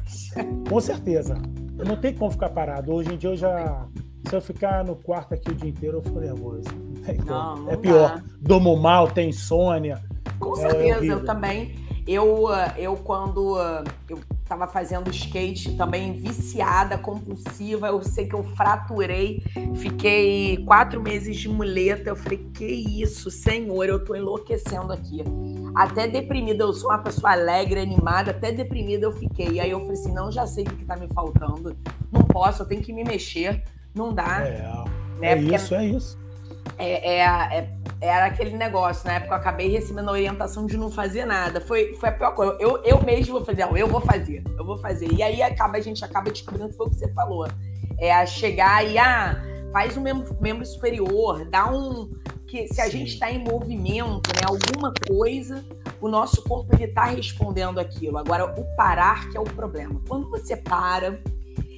Com certeza. Eu não tem como ficar parado. Hoje em dia eu já. Se eu ficar no quarto aqui o dia inteiro, eu fico nervoso. Não, não é pior. Dá. Durmo mal, tem insônia. Com é certeza, eu também. Eu, eu quando eu estava fazendo skate, também viciada, compulsiva, eu sei que eu fraturei, fiquei quatro meses de muleta. Eu falei, que isso, senhor, eu tô enlouquecendo aqui. Até deprimida, eu sou uma pessoa alegre, animada, até deprimida eu fiquei. E aí eu falei assim, não, já sei o que tá me faltando. Não posso, eu tenho que me mexer. Não dá. É, né? é isso, é isso. É, é, é, era aquele negócio, na época eu acabei recebendo a orientação de não fazer nada. Foi, foi a pior coisa. Eu, eu mesmo vou fazer, não, eu vou fazer, eu vou fazer. E aí acaba, a gente acaba descobrindo que foi o que você falou. É a chegar e, ah, faz um membro, membro superior, dá um. que Se a Sim. gente está em movimento, né, alguma coisa, o nosso corpo ele está respondendo aquilo. Agora, o parar que é o problema. Quando você para,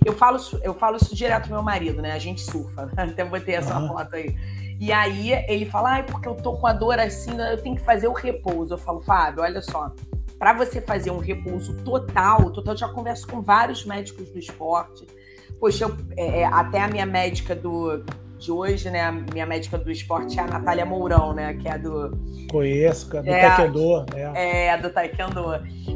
eu falo, eu falo isso direto pro meu marido, né? A gente surfa. Até botei essa uhum. foto aí. E aí ele fala, ah, porque eu tô com a dor assim, né, eu tenho que fazer o repouso. Eu falo, Fábio, olha só, para você fazer um repouso total, total, eu já converso com vários médicos do esporte. Poxa, eu, é, é, até a minha médica do, de hoje, né? A minha médica do esporte é a Natália Mourão, né? Que é do. Conheço, é do é, Taekwondo. É. é, do Taekwondo.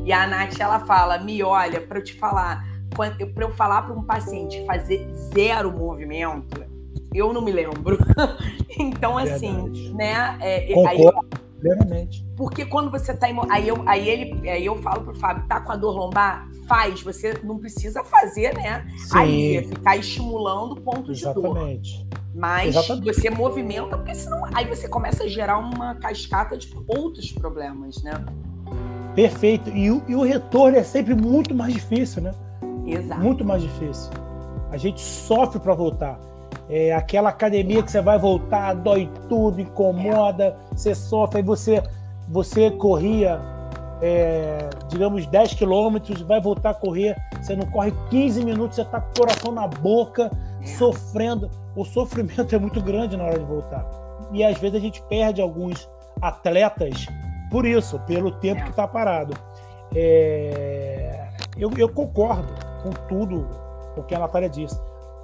E a Nath, ela fala: me olha, para eu te falar, para eu falar para um paciente fazer zero movimento, eu não me lembro. então, assim, né? É, Concordo. Aí, Plenamente. Porque quando você tá. Aí eu, aí, ele, aí eu falo pro Fábio, tá com a dor lombar? Faz. Você não precisa fazer, né? Sim. Aí ficar estimulando pontos Exatamente. de dor. Mas Exatamente. você movimenta, porque senão. Aí você começa a gerar uma cascata de outros problemas, né? Perfeito. E o, e o retorno é sempre muito mais difícil, né? Exato. Muito mais difícil. A gente sofre para voltar. É aquela academia que você vai voltar, dói tudo, incomoda, você sofre, aí você, você corria, é, digamos, 10 quilômetros, vai voltar a correr, você não corre 15 minutos, você está com o coração na boca, sofrendo. O sofrimento é muito grande na hora de voltar. E às vezes a gente perde alguns atletas por isso, pelo tempo é. que está parado. É, eu, eu concordo com tudo o que a Natália disse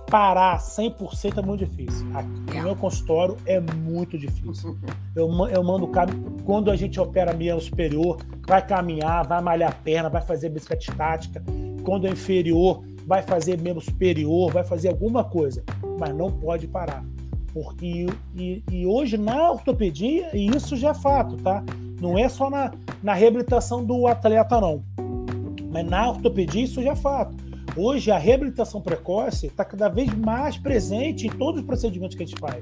parar 100% é muito difícil. Aqui no meu consultório é muito difícil. Eu, eu mando quando a gente opera miolo superior, vai caminhar, vai malhar a perna, vai fazer bicicleta estática. Quando é inferior, vai fazer membro superior, vai fazer alguma coisa, mas não pode parar. Porque e, e hoje na ortopedia, e isso já é fato, tá? Não é só na, na reabilitação do atleta, não. Mas na ortopedia isso já é fato Hoje, a reabilitação precoce está cada vez mais presente em todos os procedimentos que a gente faz.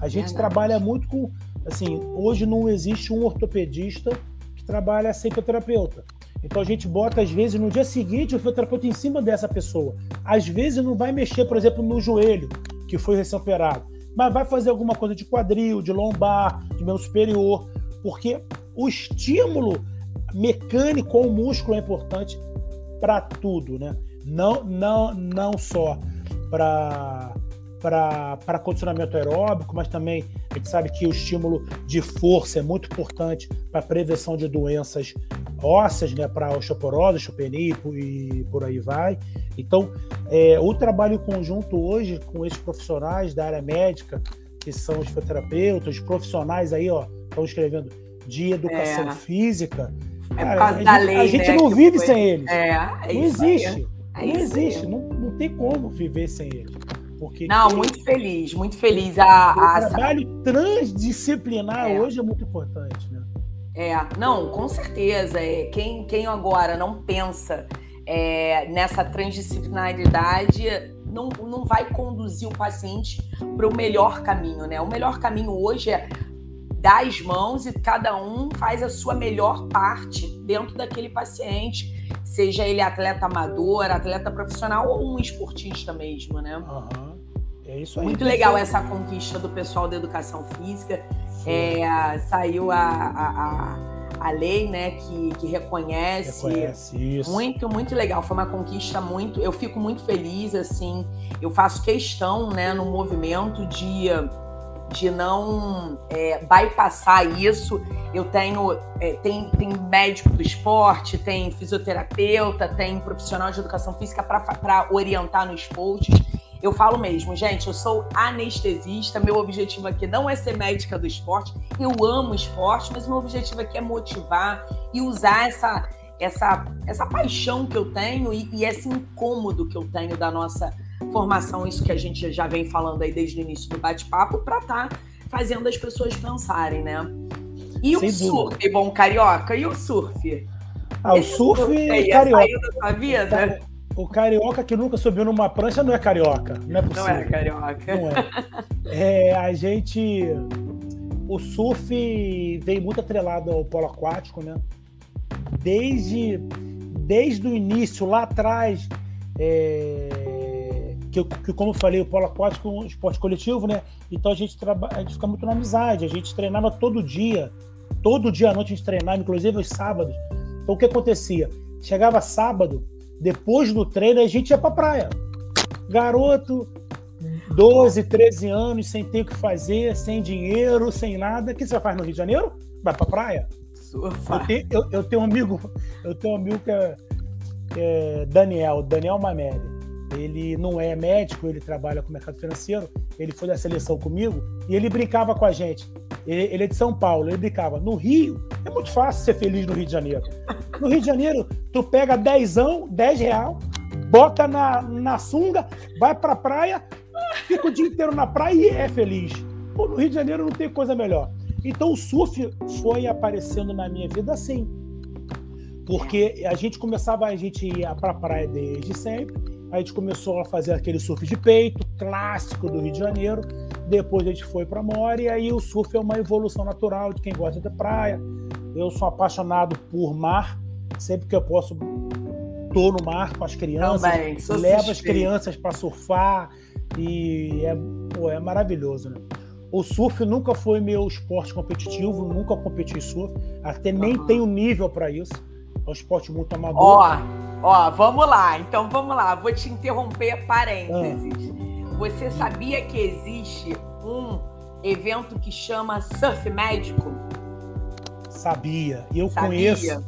A gente trabalha muito com. Assim, hoje não existe um ortopedista que trabalha sem fisioterapeuta. Então a gente bota, às vezes, no dia seguinte, o fisioterapeuta em cima dessa pessoa. Às vezes não vai mexer, por exemplo, no joelho, que foi recém-operado, mas vai fazer alguma coisa de quadril, de lombar, de membro superior, porque o estímulo mecânico ao músculo é importante para tudo, né? Não, não, não só para para condicionamento aeróbico, mas também a gente sabe que o estímulo de força é muito importante para a prevenção de doenças ósseas, né, para osteoporose, osteopenia e por aí vai. Então, é, o trabalho conjunto hoje com esses profissionais da área médica, que são os fisioterapeutas, profissionais aí, ó, estão escrevendo de educação é. física. É por causa a da gente, lei, A gente né, não vive foi... sem eles. É, é não existe. Aí. É não existe, não, não tem como viver sem ele. Porque não, muito feliz, muito feliz. A, a... O trabalho transdisciplinar é. hoje é muito importante, né? É, não, com certeza. É, quem, quem agora não pensa é, nessa transdisciplinaridade não, não vai conduzir o paciente para o melhor caminho, né? O melhor caminho hoje é dar as mãos e cada um faz a sua melhor parte dentro daquele paciente, seja ele atleta amador, atleta profissional ou um esportista mesmo, né? Uhum. É isso aí. Muito legal essa conquista do pessoal da educação física. É, saiu a, a, a, a, lei, né, que, que reconhece. Reconhece isso. Muito, muito legal. Foi uma conquista muito. Eu fico muito feliz, assim. Eu faço questão, né, no movimento de de não é, bypassar isso. Eu tenho é, tem, tem médico do esporte, tem fisioterapeuta, tem profissional de educação física para orientar nos posts. Eu falo mesmo, gente, eu sou anestesista, meu objetivo aqui não é ser médica do esporte, eu amo esporte, mas meu objetivo aqui é motivar e usar essa, essa, essa paixão que eu tenho e, e esse incômodo que eu tenho da nossa formação, isso que a gente já vem falando aí desde o início do bate-papo, para estar tá fazendo as pessoas pensarem, né? E Sem o surf, dúvida. bom, carioca, e o surf? Ah, o surf, surf aí, carioca. Saiu da sua vida? O carioca que nunca subiu numa prancha não é carioca, não é possível. Não é carioca. Não é. é a gente. O surf veio muito atrelado ao polo aquático, né? Desde, desde o início, lá atrás, é, que, que, como eu falei, o polo aquático é um esporte coletivo, né? Então a gente, traba, a gente fica muito na amizade, a gente treinava todo dia, todo dia à noite a gente treinava, inclusive os sábados. Então o que acontecia? Chegava sábado, depois do treino, a gente ia pra praia. Garoto, 12, 13 anos, sem ter o que fazer, sem dinheiro, sem nada. O que você faz no Rio de Janeiro? Vai pra praia. Eu tenho, eu, eu tenho um amigo, eu tenho um amigo que é, é Daniel, Daniel Mameli. Ele não é médico, ele trabalha com o mercado financeiro. Ele foi da seleção comigo e ele brincava com a gente. Ele, ele é de São Paulo, ele brincava. No Rio, é muito fácil ser feliz no Rio de Janeiro. No Rio de Janeiro, tu pega dezão, 10 real, bota na, na sunga, vai pra praia, fica o dia inteiro na praia e é feliz. Pô, no Rio de Janeiro não tem coisa melhor. Então o surf foi aparecendo na minha vida assim. Porque a gente começava, a gente ia pra praia desde sempre, a gente começou a fazer aquele surf de peito, clássico do Rio de Janeiro. Depois a gente foi para Mora e aí o surf é uma evolução natural de quem gosta da praia. Eu sou apaixonado por mar, sempre que eu posso tô no mar com as crianças, Também, levo as crianças para surfar e é, pô, é maravilhoso, né? O surf nunca foi meu esporte competitivo, nunca competi em surf, até nem uhum. tenho nível para isso. É um esporte muito amador. Ó, ó, vamos lá. Então vamos lá. Vou te interromper parênteses. Ah. Você sabia que existe um evento que chama Surf Médico? Sabia. Eu Sabia. conheço.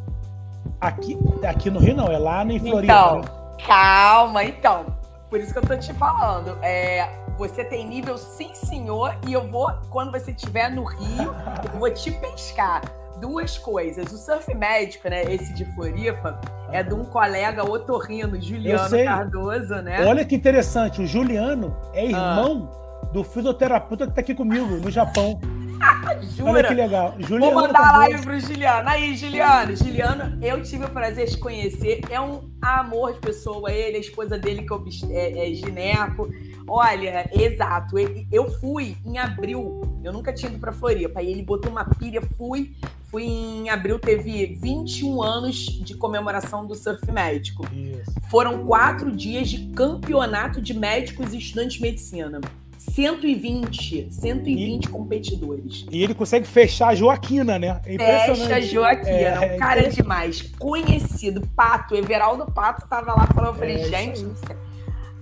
Aqui, aqui no Rio não, é lá em Floripa. Então, né? calma, então. Por isso que eu tô te falando. É, você tem nível sim, senhor, e eu vou, quando você estiver no Rio, eu vou te pescar duas coisas. O surf médico, né? Esse de Floripa, é de um colega otorrino, Juliano Cardoso, né? Olha que interessante, o Juliano é ah. irmão ah. do fisioterapeuta que tá aqui comigo, no Japão. Jura? Olha que legal. Juliano Vou mandar a live pro Juliano. Aí, Juliano. Juliano, eu tive o prazer de conhecer. É um amor de pessoa. Ele, a esposa dele, que é, é gineco. Olha, exato. Eu fui em abril. Eu nunca tinha ido pra Floripa. Aí ele botou uma pilha, fui. Fui em abril, teve 21 anos de comemoração do surf médico. Isso. Foram quatro dias de campeonato de médicos e estudantes de medicina. 120, 120 e, competidores. E ele consegue fechar a Joaquina, né? É Fecha a Joaquina. É, um cara é demais. Conhecido. Pato, Everaldo Pato tava lá falando, eu falei, é, gente.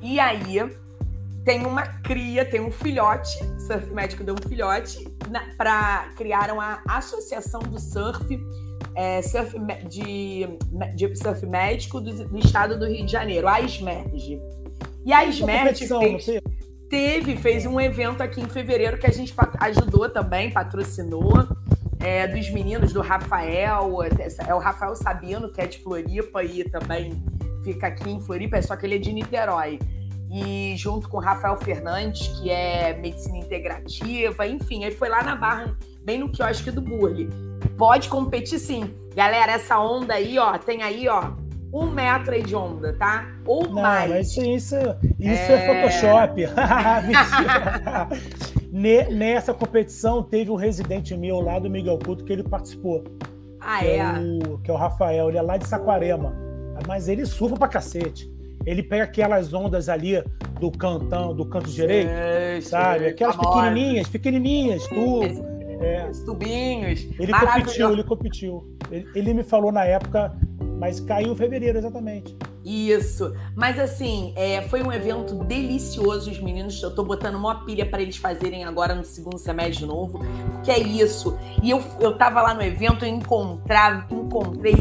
E aí, tem uma cria, tem um filhote, Surf Médico deu um filhote, para criar uma associação do surf, é, surf de, de surf médico do, do, estado do Rio de Janeiro, a SMERG. E a SMERG fez, teve, fez um evento aqui em fevereiro que a gente ajudou também, patrocinou, é, dos meninos, do Rafael, é o Rafael Sabino, que é de Floripa e também fica aqui em Floripa, só que ele é de Niterói e junto com o Rafael Fernandes, que é medicina integrativa, enfim, aí foi lá na Barra, bem no quiosque do Burle. Pode competir sim. Galera, essa onda aí, ó, tem aí, ó, um metro aí de onda, tá? Ou Não, mais. isso, isso, isso é, Photoshop. Ne- Nessa competição teve um residente meu lá do Miguel Couto que ele participou. Ah, que é? é, o, que é o Rafael, ele é lá de Saquarema. Mas ele surfa pra cacete. Ele pega aquelas ondas ali do cantão, do canto direito, Sei, sabe? Aquelas pequenininhas, pequenininhas, tudo. É. Os tubinhos. Ele competiu, ele competiu. Ele, ele me falou na época, mas caiu em fevereiro, exatamente. Isso. Mas assim, é, foi um evento delicioso, os meninos. Eu tô botando uma pilha para eles fazerem agora no segundo semestre novo. Que é isso. E eu, eu tava lá no evento, eu encontrava, encontrei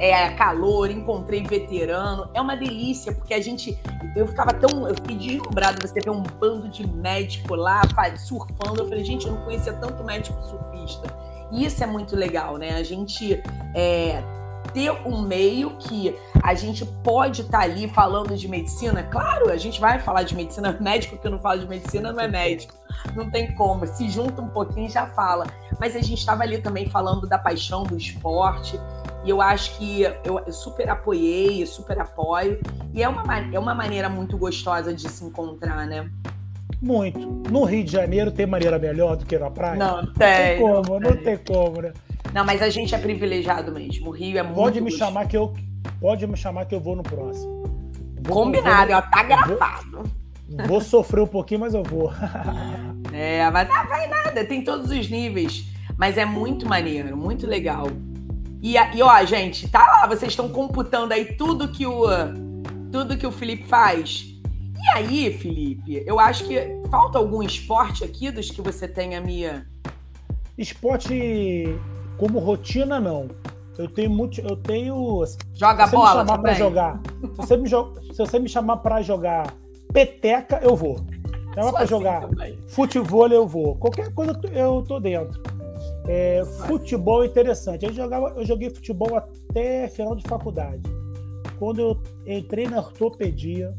é, calor, encontrei veterano. É uma delícia, porque a gente. Eu ficava tão. Eu fiquei deslumbrada você ver um bando de médico lá surfando. Eu falei, gente, eu não conhecia tanto médico surfista. E isso é muito legal, né? A gente é, ter um meio que a gente pode estar ali falando de medicina. Claro, a gente vai falar de medicina. Médico que não fala de medicina não é médico. Não tem como. Se junta um pouquinho e já fala. Mas a gente estava ali também falando da paixão do esporte. E eu acho que eu super apoiei, super apoio. E é uma, ma- é uma maneira muito gostosa de se encontrar, né? Muito. No Rio de Janeiro tem maneira melhor do que na praia? Não Não tem tem. como, não tem como, né? Não, mas a gente é privilegiado mesmo. O Rio é muito Pode me chamar que eu pode me chamar que eu vou no próximo. Vou- Combinado, vou- ó, tá gravado. Vou sofrer um pouquinho, mas eu vou. É, mas não vai nada, tem todos os níveis. Mas é muito maneiro, muito legal. E, a- e, ó, gente, tá lá, vocês estão computando aí tudo que o tudo que o Felipe faz. E aí, Felipe, eu acho que falta algum esporte aqui dos que você tenha me Esporte como rotina não. Eu tenho muito, eu tenho se joga você me bola chamar também. pra jogar, se você me, se você me chamar para jogar peteca, eu vou. Chamar Sou para assim jogar também. futebol, eu vou. Qualquer coisa eu tô- dentro. É, futebol é interessante. Eu, jogava, eu joguei futebol até final de faculdade. Quando eu entrei na ortopedia,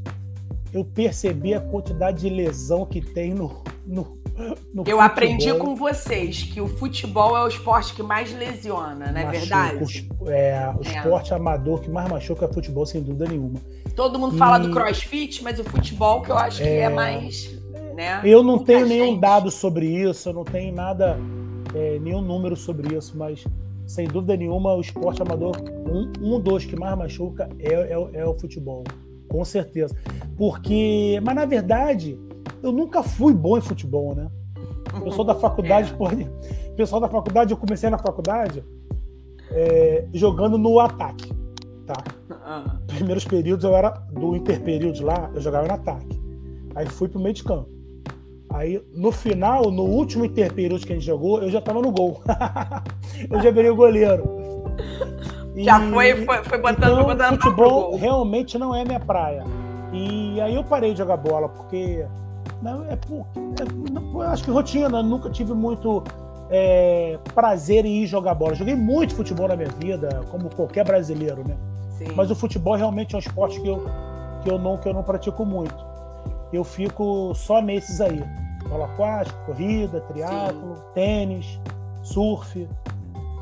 eu percebi a quantidade de lesão que tem no, no, no Eu aprendi futebol. com vocês que o futebol é o esporte que mais lesiona, não é Machuca. verdade? O, é, o É. esporte amador que mais machuca é futebol, sem dúvida nenhuma. Todo mundo fala E- do crossfit, mas o futebol que eu acho que é, mais. Né? Eu não tenho nenhum gente. dado sobre isso, eu não tenho nada, é, nenhum número sobre isso, mas sem dúvida nenhuma o esporte amador, um, um dos que mais machuca é, é o- é o futebol, com certeza. Porque, mas na verdade, eu nunca fui bom em futebol, né? Eu sou da faculdade, É. pô, pessoal da faculdade, eu comecei na faculdade é, jogando no ataque, tá? Ah, primeiros períodos eu era do interperíodos lá, eu jogava no ataque. Aí fui pro meio de campo. Aí no final, no último interperíodo que a gente jogou, eu já tava no gol. eu já virei o goleiro. E- Já foi, foi, foi botando, então, foi botando futebol realmente não é minha praia. E aí eu parei de jogar bola, porque. Não, é por, é- não, eu acho que rotina, eu nunca tive muito é, prazer em ir jogar bola. Joguei muito futebol na minha vida, como qualquer brasileiro, né? Sim. Mas o futebol realmente é um esporte que eu, que eu, não, que eu não pratico muito. Eu fico só nesses aí. Bola aquática, corrida, triatlo, tênis, surf.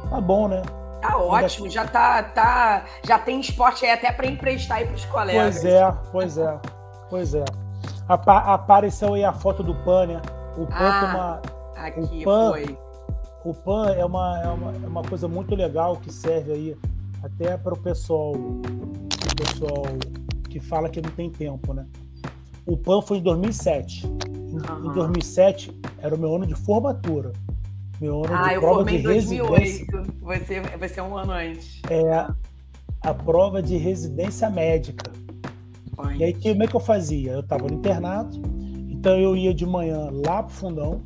Tá bom, né? Tá ótimo, já tá, tá, já tem esporte aí até para emprestar aí pros colegas. Pois é, pois é, pois é. Apa- apareceu aí a foto do PAN, né? O PAN, Ah. uma, Aqui O PAN- foi. o PAN é, uma, é, uma, é uma coisa muito legal que serve aí até para o pessoal, o pessoal que fala que não tem tempo, né? O PAN foi em 2007. Em, Aham. em 2007 era o meu ano de formatura. Meu ano Ah, de eu prova formei de em residência. 2008. Você, você é um ano antes. É a prova de residência médica. E aí, como é que eu fazia? Eu estava no internato, então eu ia de manhã lá pro fundão,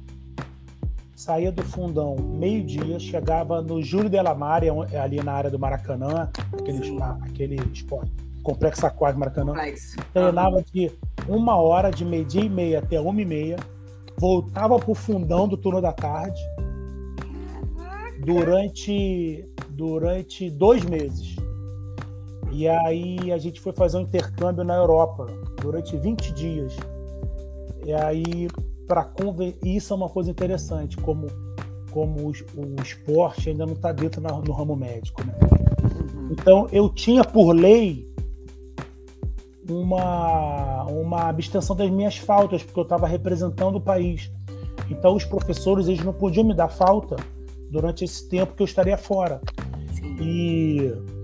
saía do fundão meio-dia, chegava no Júlio Delamare, é é ali na área do Maracanã, aquele, Sim. aquele esporte, complexo aquático Maracanã. Complexo. Treinava de uma hora, de meio-dia e meia até uma e meia, voltava pro fundão do turno da tarde, durante, durante dois meses. E aí a gente foi fazer um intercâmbio na Europa durante 20 dias. E aí, para conver... isso é uma coisa interessante, como, como o, o esporte ainda não está dentro na- no ramo médico. Né? Uhum. Então eu tinha por lei uma, uma abstenção das minhas faltas, porque eu estava representando o país. Então os professores eles não podiam me dar falta durante esse tempo que eu estaria fora. Sim. E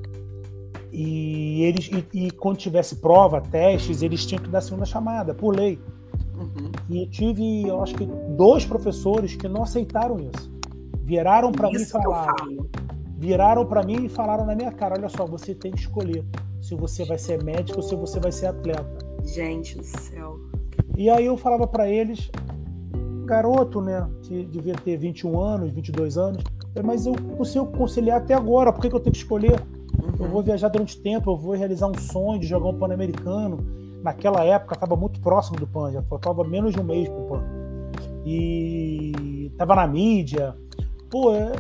e eles e, e, quando tivesse prova, testes, eles tinham que dar segunda chamada, por lei. Uhum. E eu tive, eu acho que dois professores que não aceitaram isso. Viraram para mim e falaram. Viraram para mim e falaram na minha cara: olha só, você tem que escolher se você vai ser médico ou se você vai ser atleta. Gente do céu. E aí eu falava para eles, garoto, né, que devia ter 21 anos, 22 anos, mas eu consigo conciliar até agora, por que, que eu tenho que escolher? Uhum. Eu vou viajar durante tempo, eu vou realizar um sonho de jogar um Pan-Americano. Naquela época estava muito próximo do Pan, já faltava menos de um mês pro Pan. E estava na mídia. Pô, é,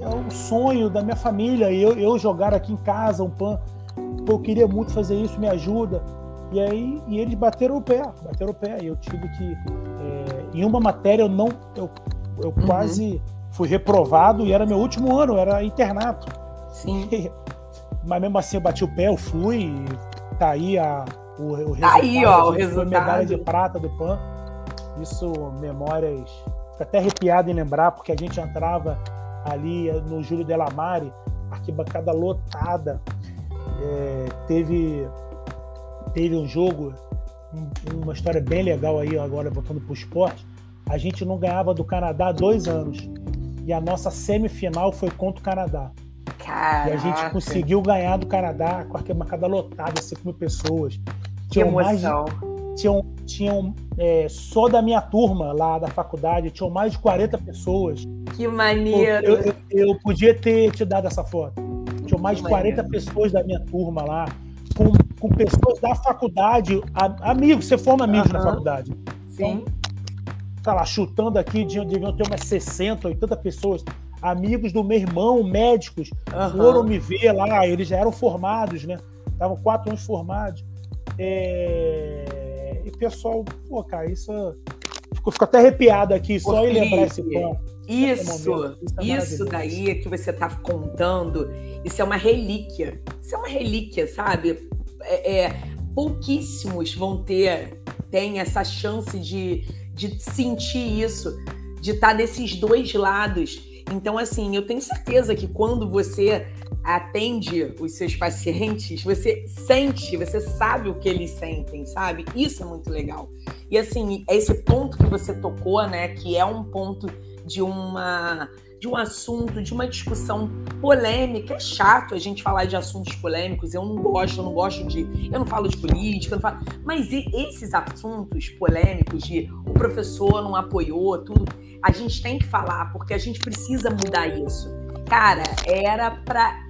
é o sonho da minha família, eu, eu jogar aqui em casa um Pan. Pô, eu queria muito fazer isso, me ajuda. E aí e eles bateram o pé, bateram o pé. E eu tive que. É, em uma matéria eu não. Eu, eu uhum. quase fui reprovado e era meu último ano, era internato. Sim. mas mesmo assim eu bati o pé, eu fui, tá aí a, o, o resultado. Tá aí, ó, o resultado. Medalha de prata do PAN. Isso, memórias. Fico até arrepiado em lembrar, porque a gente entrava ali no Júlio Delamare, arquibancada lotada. É, teve, teve um jogo, um, uma história bem legal aí, agora voltando pro esporte. A gente não ganhava do Canadá há dois anos. E a nossa semifinal foi contra o Canadá. Caraca. E a gente conseguiu ganhar do Canadá com a arquibancada lotada, 5 mil pessoas. Que emoção. Mais, tinham, tinham é, só da minha turma lá da faculdade, tinham mais de 40 pessoas. Que maneiro! Eu, eu, eu podia ter te dado essa foto. Tinham mais que de 40 maneiro. pessoas da minha turma lá, com, com pessoas da faculdade, amigos, você forma amigos na faculdade. Sim. Então, tá lá, chutando aqui, deviam ter umas 60, 80 pessoas amigos do meu irmão, médicos, uhum. foram me ver lá, eles já eram formados, né? Estavam quatro anos formados. É... E pessoal, pô, cara, isso. Fico, fico até arrepiado aqui, só em lembrar esse ponto. Isso, isso, é isso daí que você está contando, isso é uma relíquia. Isso é uma relíquia, sabe? É, é, pouquíssimos vão ter, tem essa chance de, de sentir isso, de estar tá desses dois lados então, assim, eu tenho certeza que quando você atende os seus pacientes, você sente, você sabe o que eles sentem, sabe? Isso é muito legal. E assim, é esse ponto que você tocou, né, que é um ponto de uma de um assunto, de uma discussão polêmica. É chato a gente falar de assuntos polêmicos. Eu não gosto, eu não gosto de. Eu não falo de política, eu não falo. Mas esses assuntos polêmicos de o professor não apoiou, tudo a gente tem que falar, porque a gente precisa mudar isso. Cara, era para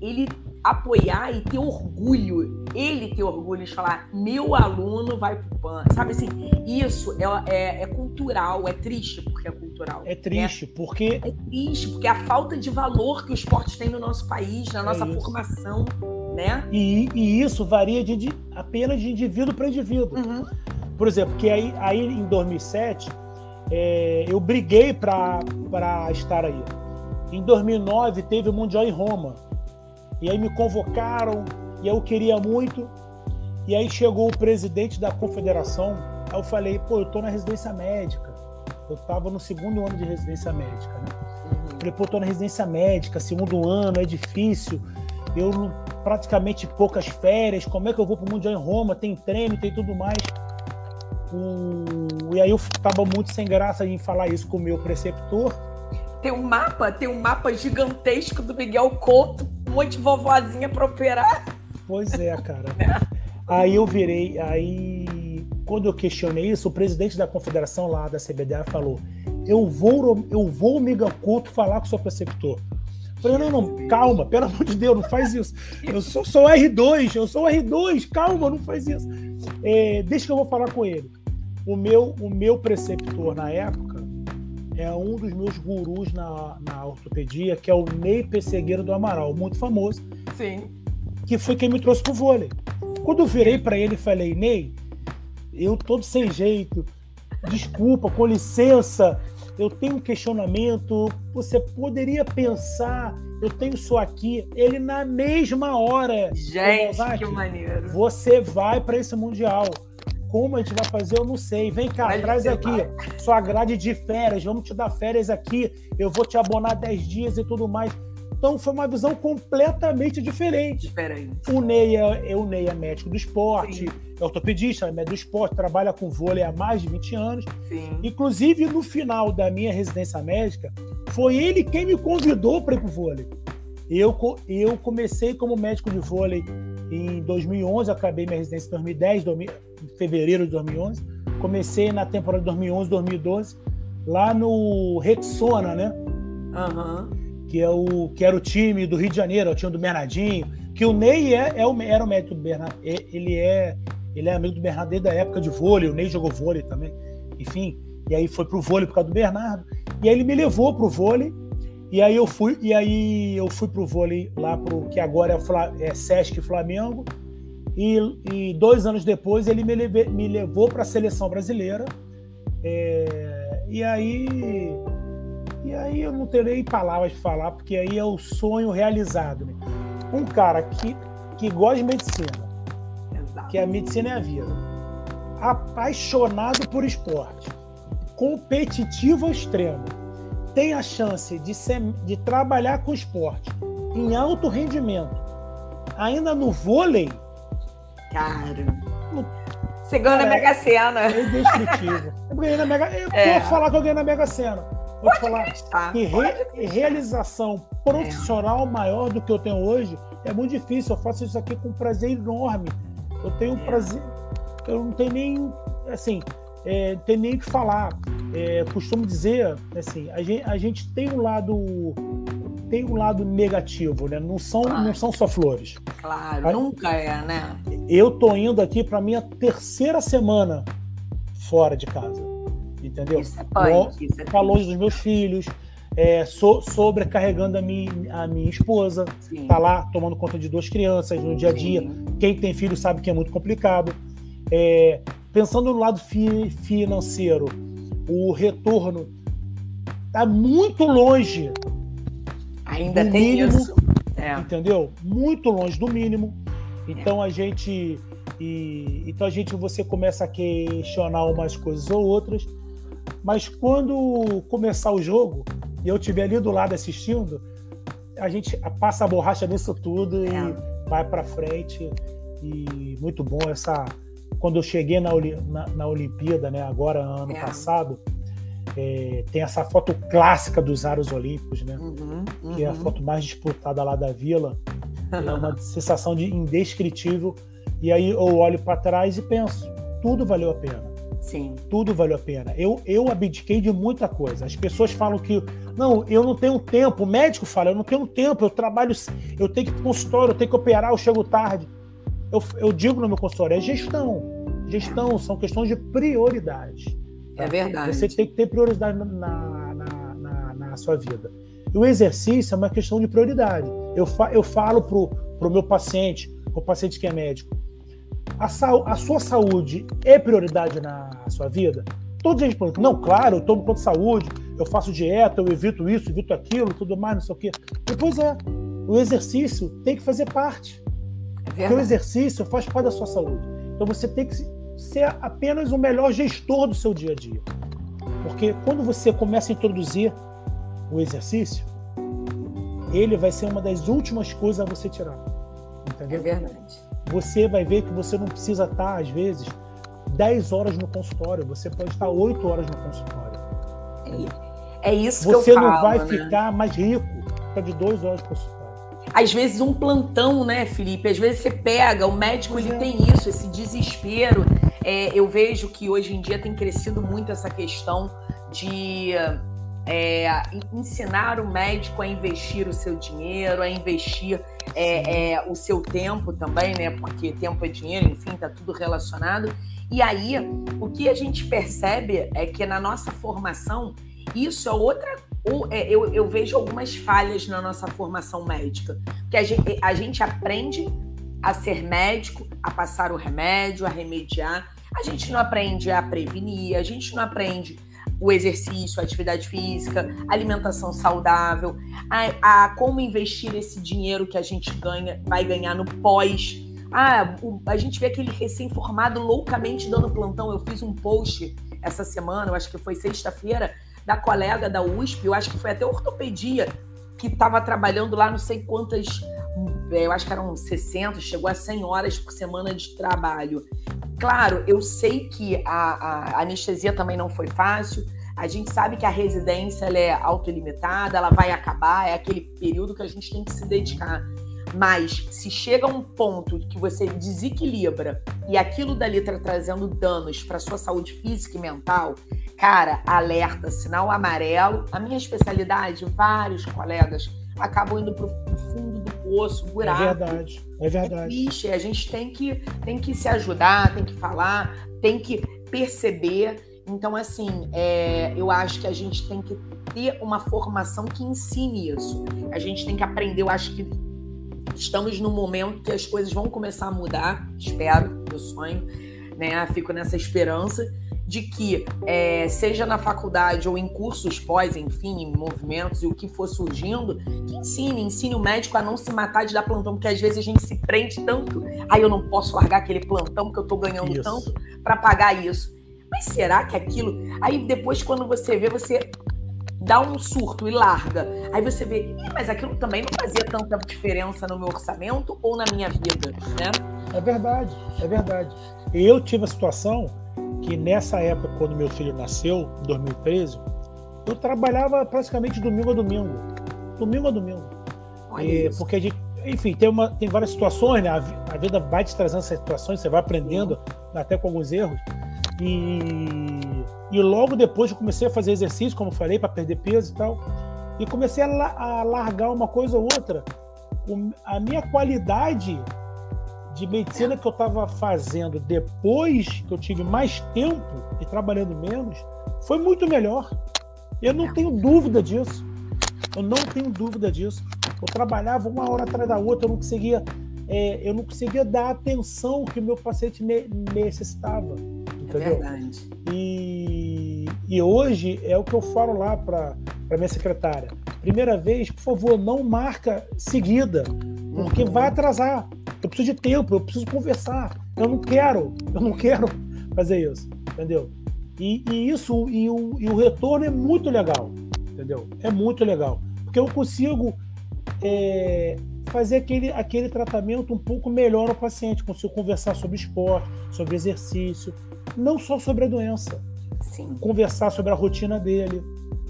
ele apoiar e ter orgulho, ele ter orgulho de falar, meu aluno vai pro PAN. Sabe assim, isso é, é, é cultural, é triste porque é cultural. É triste, né? porque. É triste, porque a falta de valor que o esporte tem no nosso país, na é nossa é formação. Né? E, e, isso varia de, de, apenas de indivíduo para indivíduo. Uhum. Por exemplo, que aí, aí em 2007 é, eu briguei para estar aí. Em 2009 teve o Mundial em Roma. E aí me convocaram, e eu queria muito. E aí chegou o presidente da confederação. Aí eu falei, pô, eu tô na residência médica. Eu tava no segundo ano de residência médica, né? Uhum. Falei, pô, eu tô na residência médica, segundo ano, é difícil. Eu praticamente poucas férias, como é que eu vou pro Mundial em Roma? Tem treino, tem tudo mais. O... E aí eu tava muito sem graça em falar isso com o meu preceptor. Tem um mapa, tem um mapa gigantesco do Miguel Couto, um monte de vovozinha para operar. Pois é, cara. aí eu virei, aí quando eu questionei isso, o presidente da confederação lá da CBDA falou: "Eu vou, eu vou Miguel Couto falar com o seu preceptor". Eu falei, não, não, calma, pelo amor de Deus, não faz isso. Eu sou, sou R2, eu sou R2, calma, não faz isso. É, deixa que eu vou falar com ele. O meu, o meu preceptor na época é um dos meus gurus na, na ortopedia, que é o Ney Pessegueiro do Amaral, muito famoso. Sim. Que foi quem me trouxe pro vôlei. Quando eu virei para ele e falei, Ney, eu todo sem jeito, desculpa, com licença, eu tenho um questionamento, você poderia pensar, eu tenho isso aqui. Ele na mesma hora. Gente, que maneiro. Você vai para esse mundial. Como a gente vai fazer, eu não sei. Vem cá, Mas traz aqui vai. sua grade de férias. Vamos te dar férias aqui. Eu vou te abonar 10 dias e tudo mais. Então foi uma visão completamente diferente. Diferente. O Ney é, o Ney é médico do esporte, Sim. é ortopedista, é médico do esporte, trabalha com vôlei há mais de 20 anos. Sim. Inclusive, no final da minha residência médica, foi ele quem me convidou para ir para o vôlei. Eu, eu comecei como médico de vôlei em 2011, acabei minha residência em 2010, em fevereiro de 2011. Comecei na temporada de 2011, 2012, lá no Rexona, né? Uhum que, é o, que era o time do Rio de Janeiro, o time do Bernardinho, que o Ney é, é o, era o médico do Bernardo, ele é, ele é amigo do Bernardo desde a época de vôlei, o Ney jogou vôlei também, enfim, e aí foi pro vôlei por causa do Bernardo, e aí ele me levou pro vôlei, e aí eu fui, e aí eu fui pro vôlei lá pro que agora é, Fla, é Sesc Flamengo, e, e, dois anos depois ele me, leve, me levou para a seleção brasileira, é, e aí e aí eu não terei palavras para falar, porque aí é o sonho realizado. Né? Um cara que, que gosta de medicina, Exato. que a medicina é a vida, apaixonado por esporte, competitivo ao extremo, tem a chance de, ser, de trabalhar com esporte em alto rendimento, ainda no vôlei. Cara. Você ganha na Mega Sena. É indestrutível. Eu ganhei na Mega. Eu é. posso falar que eu ganhei na Mega Sena. Vou te falar que re, realização profissional é. maior do que eu tenho hoje é muito difícil. Eu faço isso aqui com um prazer enorme. Eu tenho um é. prazer. Eu não tenho nem. Assim, é, não tenho nem o que falar. É, costumo dizer, assim, a gente, a gente tem um lado tem um lado negativo, né? Não são, claro. não são só flores. Claro, nunca é, né? Eu tô indo aqui para minha terceira semana fora de casa entendeu? Isso é punk, isso é tá longe dos meus filhos, é, so, sobrecarregando a minha, a minha esposa, Sim. tá lá tomando conta de duas crianças no dia a dia. Sim. Quem tem filho sabe que é muito complicado. É, pensando no lado fi, financeiro, o retorno está muito longe. Ainda tem mínimo, isso. É. Entendeu? Muito longe do mínimo. Então é. a gente. E, então a gente você começa a questionar umas coisas ou outras, mas quando começar o jogo e eu estiver ali do lado assistindo, a gente passa a borracha nisso tudo e é. vai para frente. E muito bom essa. Quando eu cheguei na, na, na Olimpíada, né, agora ano é. passado, é, tem essa foto clássica dos aros olímpicos, né? Uhum, uhum. Que é a foto mais disputada lá da vila. É uma sensação de indescritível. E aí eu olho para trás e penso, tudo valeu a pena. Sim. Tudo valeu a pena. Eu, eu abdiquei de muita coisa. As pessoas falam que, não, eu não tenho tempo. O médico fala, eu não tenho tempo, eu trabalho, eu tenho que ir para consultório, eu tenho que operar, eu chego tarde. Eu, eu digo no meu consultório, é gestão. Gestão são questões de prioridade. Tá? É verdade. Você tem que ter prioridade na, na, na, na, sua vida. E o exercício é uma questão de prioridade. Eu, fa, eu falo para o meu paciente, o paciente que é médico, a, a sua saúde é prioridade na sua vida? Todos eles perguntam, não, claro, eu tomo conta de saúde, eu faço dieta, eu evito isso, evito aquilo, tudo mais, não sei o quê. E, pois é, o exercício tem que fazer parte. É Porque o exercício faz parte da sua saúde. Então você tem que ser apenas o melhor gestor do seu dia a dia. Porque quando você começa a introduzir o exercício, ele vai ser uma das últimas coisas a você tirar. Entendeu? É verdade você vai ver que você não precisa estar, às vezes, 10 horas no consultório, você pode estar 8 horas no consultório. É, é isso você que eu falo. Você não vai né? ficar mais rico, ficar de 2 horas no consultório. Às vezes um plantão, né, Felipe? Às vezes você pega, o médico ele é. tem isso, esse desespero. É, eu vejo que hoje em dia tem crescido muito essa questão de é, ensinar o médico a investir o seu dinheiro, a investir é, é, o seu tempo também, né? Porque tempo é dinheiro, enfim, tá tudo relacionado. E aí, o que a gente percebe é que na nossa formação, isso é outra. É, eu, eu vejo algumas falhas na nossa formação médica. Que a gente, a gente aprende a ser médico, a passar o remédio, a remediar. A gente não aprende a prevenir, a gente não aprende o exercício, a atividade física, alimentação saudável, a, a como investir esse dinheiro que a gente ganha, vai ganhar no pós. Ah, o, a gente vê aquele recém-formado loucamente dando plantão. Eu fiz um post essa semana, eu acho que foi sexta-feira, da colega da USP, eu acho que foi até ortopedia, que estava trabalhando lá não sei quantas, eu acho que eram 60, chegou a 100 horas por semana de trabalho. Claro, eu sei que a, a anestesia também não foi fácil, a gente sabe que a residência ela é autolimitada, ela vai acabar, é aquele período que a gente tem que se dedicar. Mas se chega a um ponto que você desequilibra e aquilo dali está trazendo danos para sua saúde física e mental, cara, alerta, sinal amarelo. A minha especialidade, vários colegas acabam indo para o fundo do poço, buraco. É verdade, é verdade. É triste, a gente tem que, tem que se ajudar, tem que falar, tem que perceber. Então, assim, é, eu acho que a gente tem que ter uma formação que ensine isso. A gente tem que aprender, eu acho que estamos num momento que as coisas vão começar a mudar, espero, meu sonho, né? Fico nessa esperança de que, é, seja na faculdade ou em cursos pós, enfim, em movimentos e o que for surgindo, que ensine, ensine o médico a não se matar de dar plantão, porque às vezes a gente se prende tanto, aí eu não posso largar aquele plantão que eu tô ganhando isso. tanto para pagar isso. Mas será que aquilo. Aí depois, quando você vê, você dá um surto e larga. Aí você vê, mas aquilo também não fazia tanta diferença no meu orçamento ou na minha vida, né? É verdade, é verdade. Eu tive a situação que nessa época, quando meu filho nasceu, em 2013, eu trabalhava praticamente domingo a domingo. Domingo a domingo. E, porque a gente, enfim, tem, uma, tem várias situações, né? A, vida vai te trazendo essas situações, você vai aprendendo, até com alguns erros. E, e logo depois eu comecei a fazer exercício, como falei, para perder peso e tal. E comecei a, a largar uma coisa ou outra. A minha qualidade de medicina que eu estava fazendo depois que eu tive mais tempo e trabalhando menos foi muito melhor. Eu não tenho dúvida disso. Eu não tenho dúvida disso. Eu trabalhava uma hora atrás da outra, eu não conseguia, é, eu não conseguia dar a atenção que o meu paciente me, necessitava. Entendeu? É verdade. E, e hoje é o que eu falo lá para minha secretária. Primeira vez, por favor, não marca seguida, porque uhum. vai atrasar. Eu preciso de tempo, eu preciso conversar. Eu não quero, eu não quero fazer isso, entendeu? E, e isso, e o, e o retorno é muito legal, entendeu? É muito legal. Porque eu consigo é, fazer aquele, aquele tratamento um pouco melhor ao paciente, consigo conversar sobre esporte, sobre exercício, não só sobre a doença. Sim. Conversar sobre a rotina dele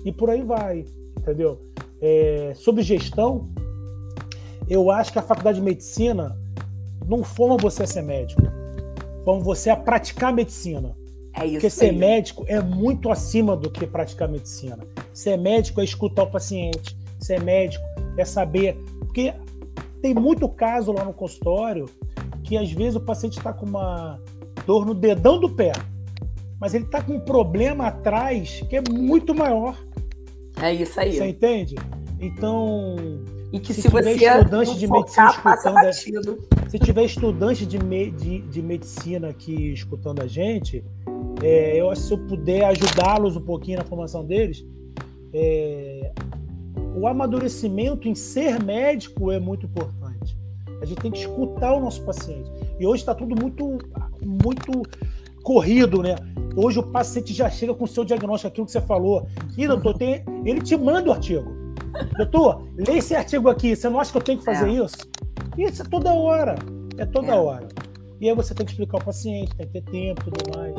e por aí vai, entendeu? É, sobre gestão, eu acho que a faculdade de medicina não forma você a ser médico, forma você a praticar medicina. É isso Porque ser aí. médico é muito acima do que praticar medicina. Ser médico é escutar o paciente, ser médico é saber. Porque tem muito caso lá no consultório que às vezes o paciente está com uma dor no dedão do pé, mas ele está com um problema atrás que é muito maior. É isso aí. Você entende? Então, e que se, se você estudante de medicina escutando, batido. se tiver estudante de, me, de, de, medicina aqui escutando a gente, é, eu acho que se eu puder ajudá-los um pouquinho na formação deles, é, o amadurecimento em ser médico é muito importante. A gente tem que escutar o nosso paciente. E hoje está tudo muito, muito corrido, né? Hoje o paciente já chega com o seu diagnóstico, aquilo que você falou. E doutor, tem, ele te manda o artigo. Doutor, lê esse artigo aqui. Você não acha que eu tenho que fazer é. isso? Isso é toda hora. É toda é. hora. E aí você tem que explicar ao paciente, tem que ter tempo e tudo mais.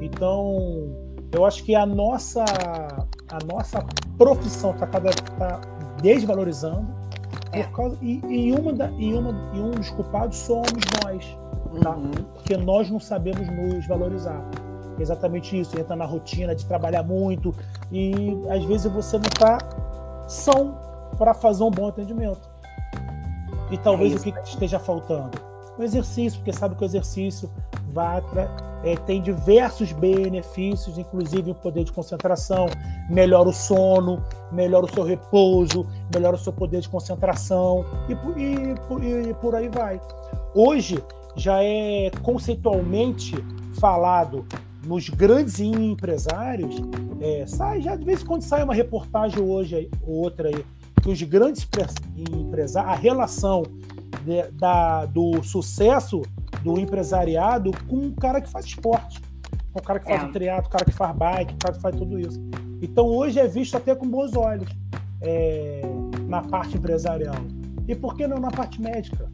Então, eu acho que a nossa, a nossa profissão está cada tá desvalorizando. É. Causa, e, e, uma da, e, uma, e um dos culpados somos nós. Tá? Uhum. Porque nós não sabemos nos valorizar. Exatamente isso. Entra na rotina de trabalhar muito e às vezes você não está são para fazer um bom atendimento. E talvez é o que esteja faltando? O exercício, porque sabe que o exercício vai, é, tem diversos benefícios, inclusive o poder de concentração, melhora o sono, melhora o seu repouso, melhora o seu poder de concentração e, e, e por aí vai. Hoje já é conceitualmente falado nos grandes empresários, é, sai, já de vez em quando sai uma reportagem hoje ou outra aí, que os grandes empresários, a relação de, da, do sucesso do empresariado com um cara que faz esporte, com o cara que faz é. o triatlo, o cara que faz bike, o cara que faz tudo isso. Então hoje é visto até com bons olhos é, na parte empresarial. E por que não na parte médica?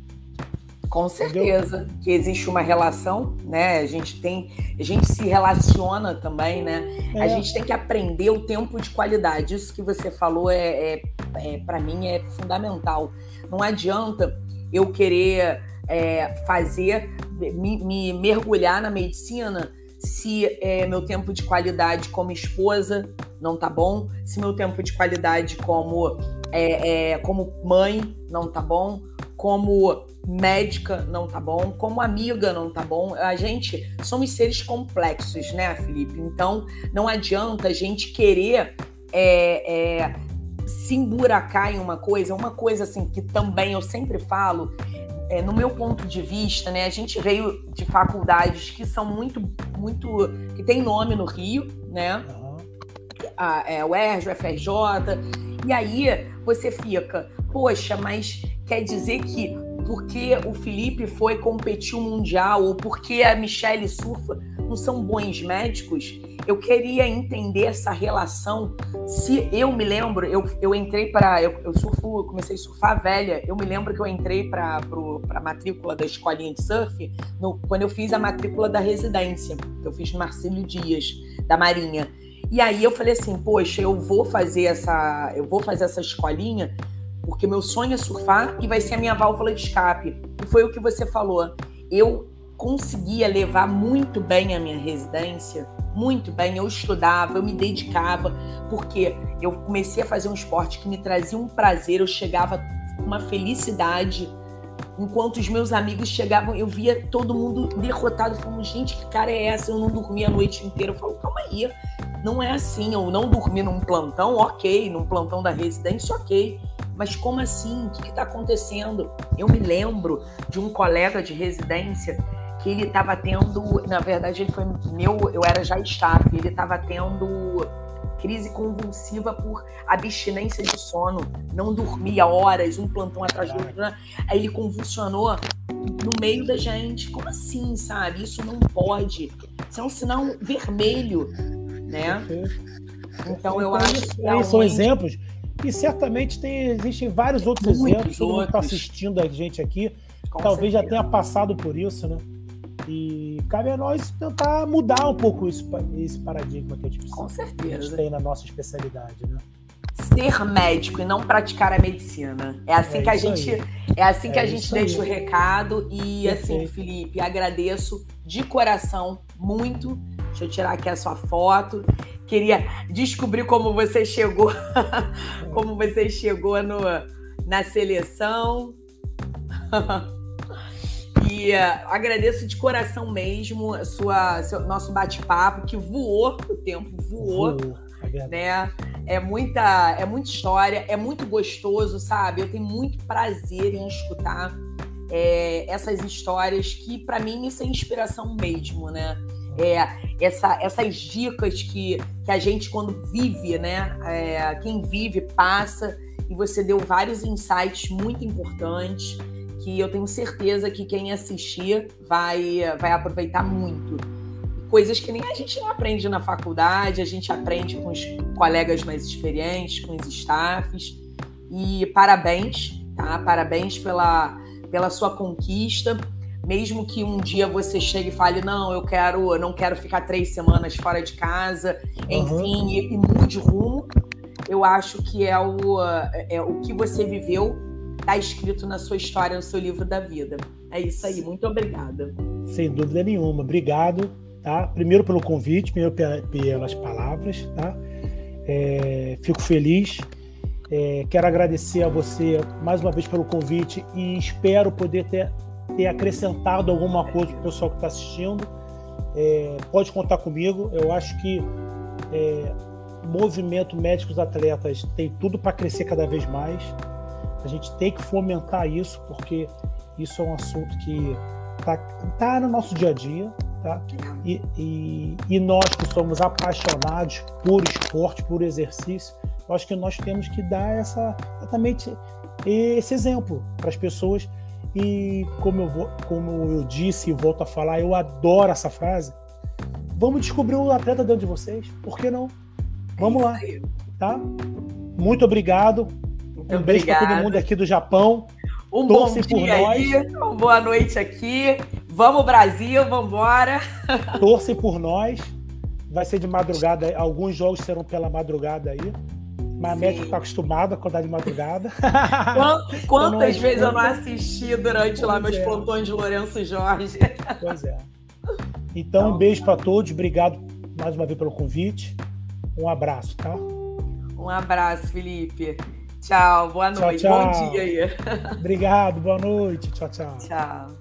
Com certeza Entendeu? que existe uma relação, né? A gente tem, a gente se relaciona também, né? É. A gente tem que aprender o tempo de qualidade. Isso que você falou é, é, é para mim é fundamental. Não adianta eu querer é, fazer, me, me, mergulhar na medicina se é, meu tempo de qualidade como esposa não tá bom, se meu tempo de qualidade como, é, como mãe não tá bom, como médica não tá bom, como amiga não tá bom. A gente somos seres complexos, né, Felipe? Então não adianta a gente querer é, é, se emburacar em uma coisa, uma coisa assim que também eu sempre falo. É, no meu ponto de vista, né, a gente veio de faculdades que são muito, muito, que tem nome no Rio, né? A, é, o ERJ, o FRJ, e aí você fica, poxa, mas quer dizer que porque o Felipe foi competir o mundial ou porque a Michelle surfa não são bons médicos? Eu queria entender essa relação. Se eu me lembro, eu, eu entrei para eu, eu surfo, comecei a surfar velha. Eu me lembro que eu entrei para a matrícula da escolinha de surf no, quando eu fiz a matrícula da residência, que eu fiz no Marcelo Dias da Marinha. E aí eu falei assim, poxa, eu vou fazer essa, eu vou fazer essa escolinha porque meu sonho é surfar e vai ser a minha válvula de escape. E foi o que você falou. Eu conseguia levar muito bem a minha residência, muito bem. Eu estudava, eu me dedicava, porque eu comecei a fazer um esporte que me trazia um prazer, eu chegava com uma felicidade. Enquanto os meus amigos chegavam, eu via todo mundo derrotado, falando: gente, que cara é essa? Eu não dormia a noite inteira. Eu falo: calma aí, não é assim. Eu não dormi num plantão, ok, num plantão da residência, ok mas como assim? O que está acontecendo? Eu me lembro de um colega de residência que ele estava tendo, na verdade, ele foi meu, eu era já staff, ele estava tendo crise convulsiva por abstinência de sono, não dormia horas, um plantão atrás do outro. Né? Aí ele convulsionou no meio da gente. Como assim, sabe? Isso não pode. Isso é um sinal vermelho, né? Então eu então, acho que realmente... são exemplos e certamente tem, existem vários outros Muitos exemplos. Todo mundo está assistindo a gente aqui, Com talvez certeza. já tenha passado por isso, né? E cabe a nós tentar mudar um pouco isso, esse paradigma que a gente, Com certeza. a gente tem na nossa especialidade, né? Ser médico e não praticar a medicina. É assim é que a gente aí. é assim é que a gente deixa aí. o recado e assim, Perfeito. assim, Felipe, agradeço de coração muito. Deixa eu tirar aqui a sua foto queria descobrir como você chegou, como você chegou no, na seleção. e uh, agradeço de coração mesmo a sua, seu, nosso bate-papo, que voou o tempo, voou. voou. Né? É muita, é muita história, é muito gostoso, sabe? Eu tenho muito prazer em escutar é, essas histórias que, para mim, isso é inspiração mesmo, né? É, essa, essas dicas que, que a gente, quando vive, né? É, quem vive passa, e você deu vários insights muito importantes que eu tenho certeza que quem assistir vai, vai aproveitar muito. Coisas que nem a gente não aprende na faculdade, a gente aprende com os colegas mais experientes, com os staffs. E parabéns, tá? Parabéns pela, pela sua conquista mesmo que um dia você chegue e fale, não, eu quero, eu não quero ficar três semanas fora de casa, enfim, uhum. e, e mude rumo, eu acho que é o, é o que você viveu está escrito na sua história, no seu livro da vida. É isso aí, muito obrigada. Sem dúvida nenhuma, obrigado, tá? Primeiro pelo convite, primeiro pelas palavras, tá? É, fico feliz. É, quero agradecer a você mais uma vez pelo convite e espero poder ter ter acrescentado alguma coisa para o pessoal que está assistindo, é, pode contar comigo. Eu acho que é, movimento médicos atletas tem tudo para crescer cada vez mais. A gente tem que fomentar isso, porque isso é um assunto que está tá no nosso dia a dia. Tá? E, e, e nós que somos apaixonados por esporte, por exercício, eu acho que nós temos que dar essa, exatamente esse exemplo para as pessoas. E como eu, vou, como eu disse e volto a falar, eu adoro essa frase. Vamos descobrir o atleta dentro de vocês. Por que não? Vamos é lá. Tá? Muito obrigado. Muito um beijo para todo mundo aqui do Japão. Um Torcem bom dia aí, uma boa noite aqui. Vamos Brasil, vamos embora. Torcem por nós. Vai ser de madrugada. Alguns jogos serão pela madrugada aí. Mas a médica está acostumada a acordar de madrugada. Quantas então, vezes eu não assisti durante lá meus é. plantões de Lourenço Jorge? Pois é. Então, um beijo para todos. Obrigado mais uma vez pelo convite. Um abraço, tá? Um abraço, Felipe. Tchau, boa noite. Tchau, tchau. Bom dia aí. Obrigado, boa noite. Tchau, tchau. Tchau.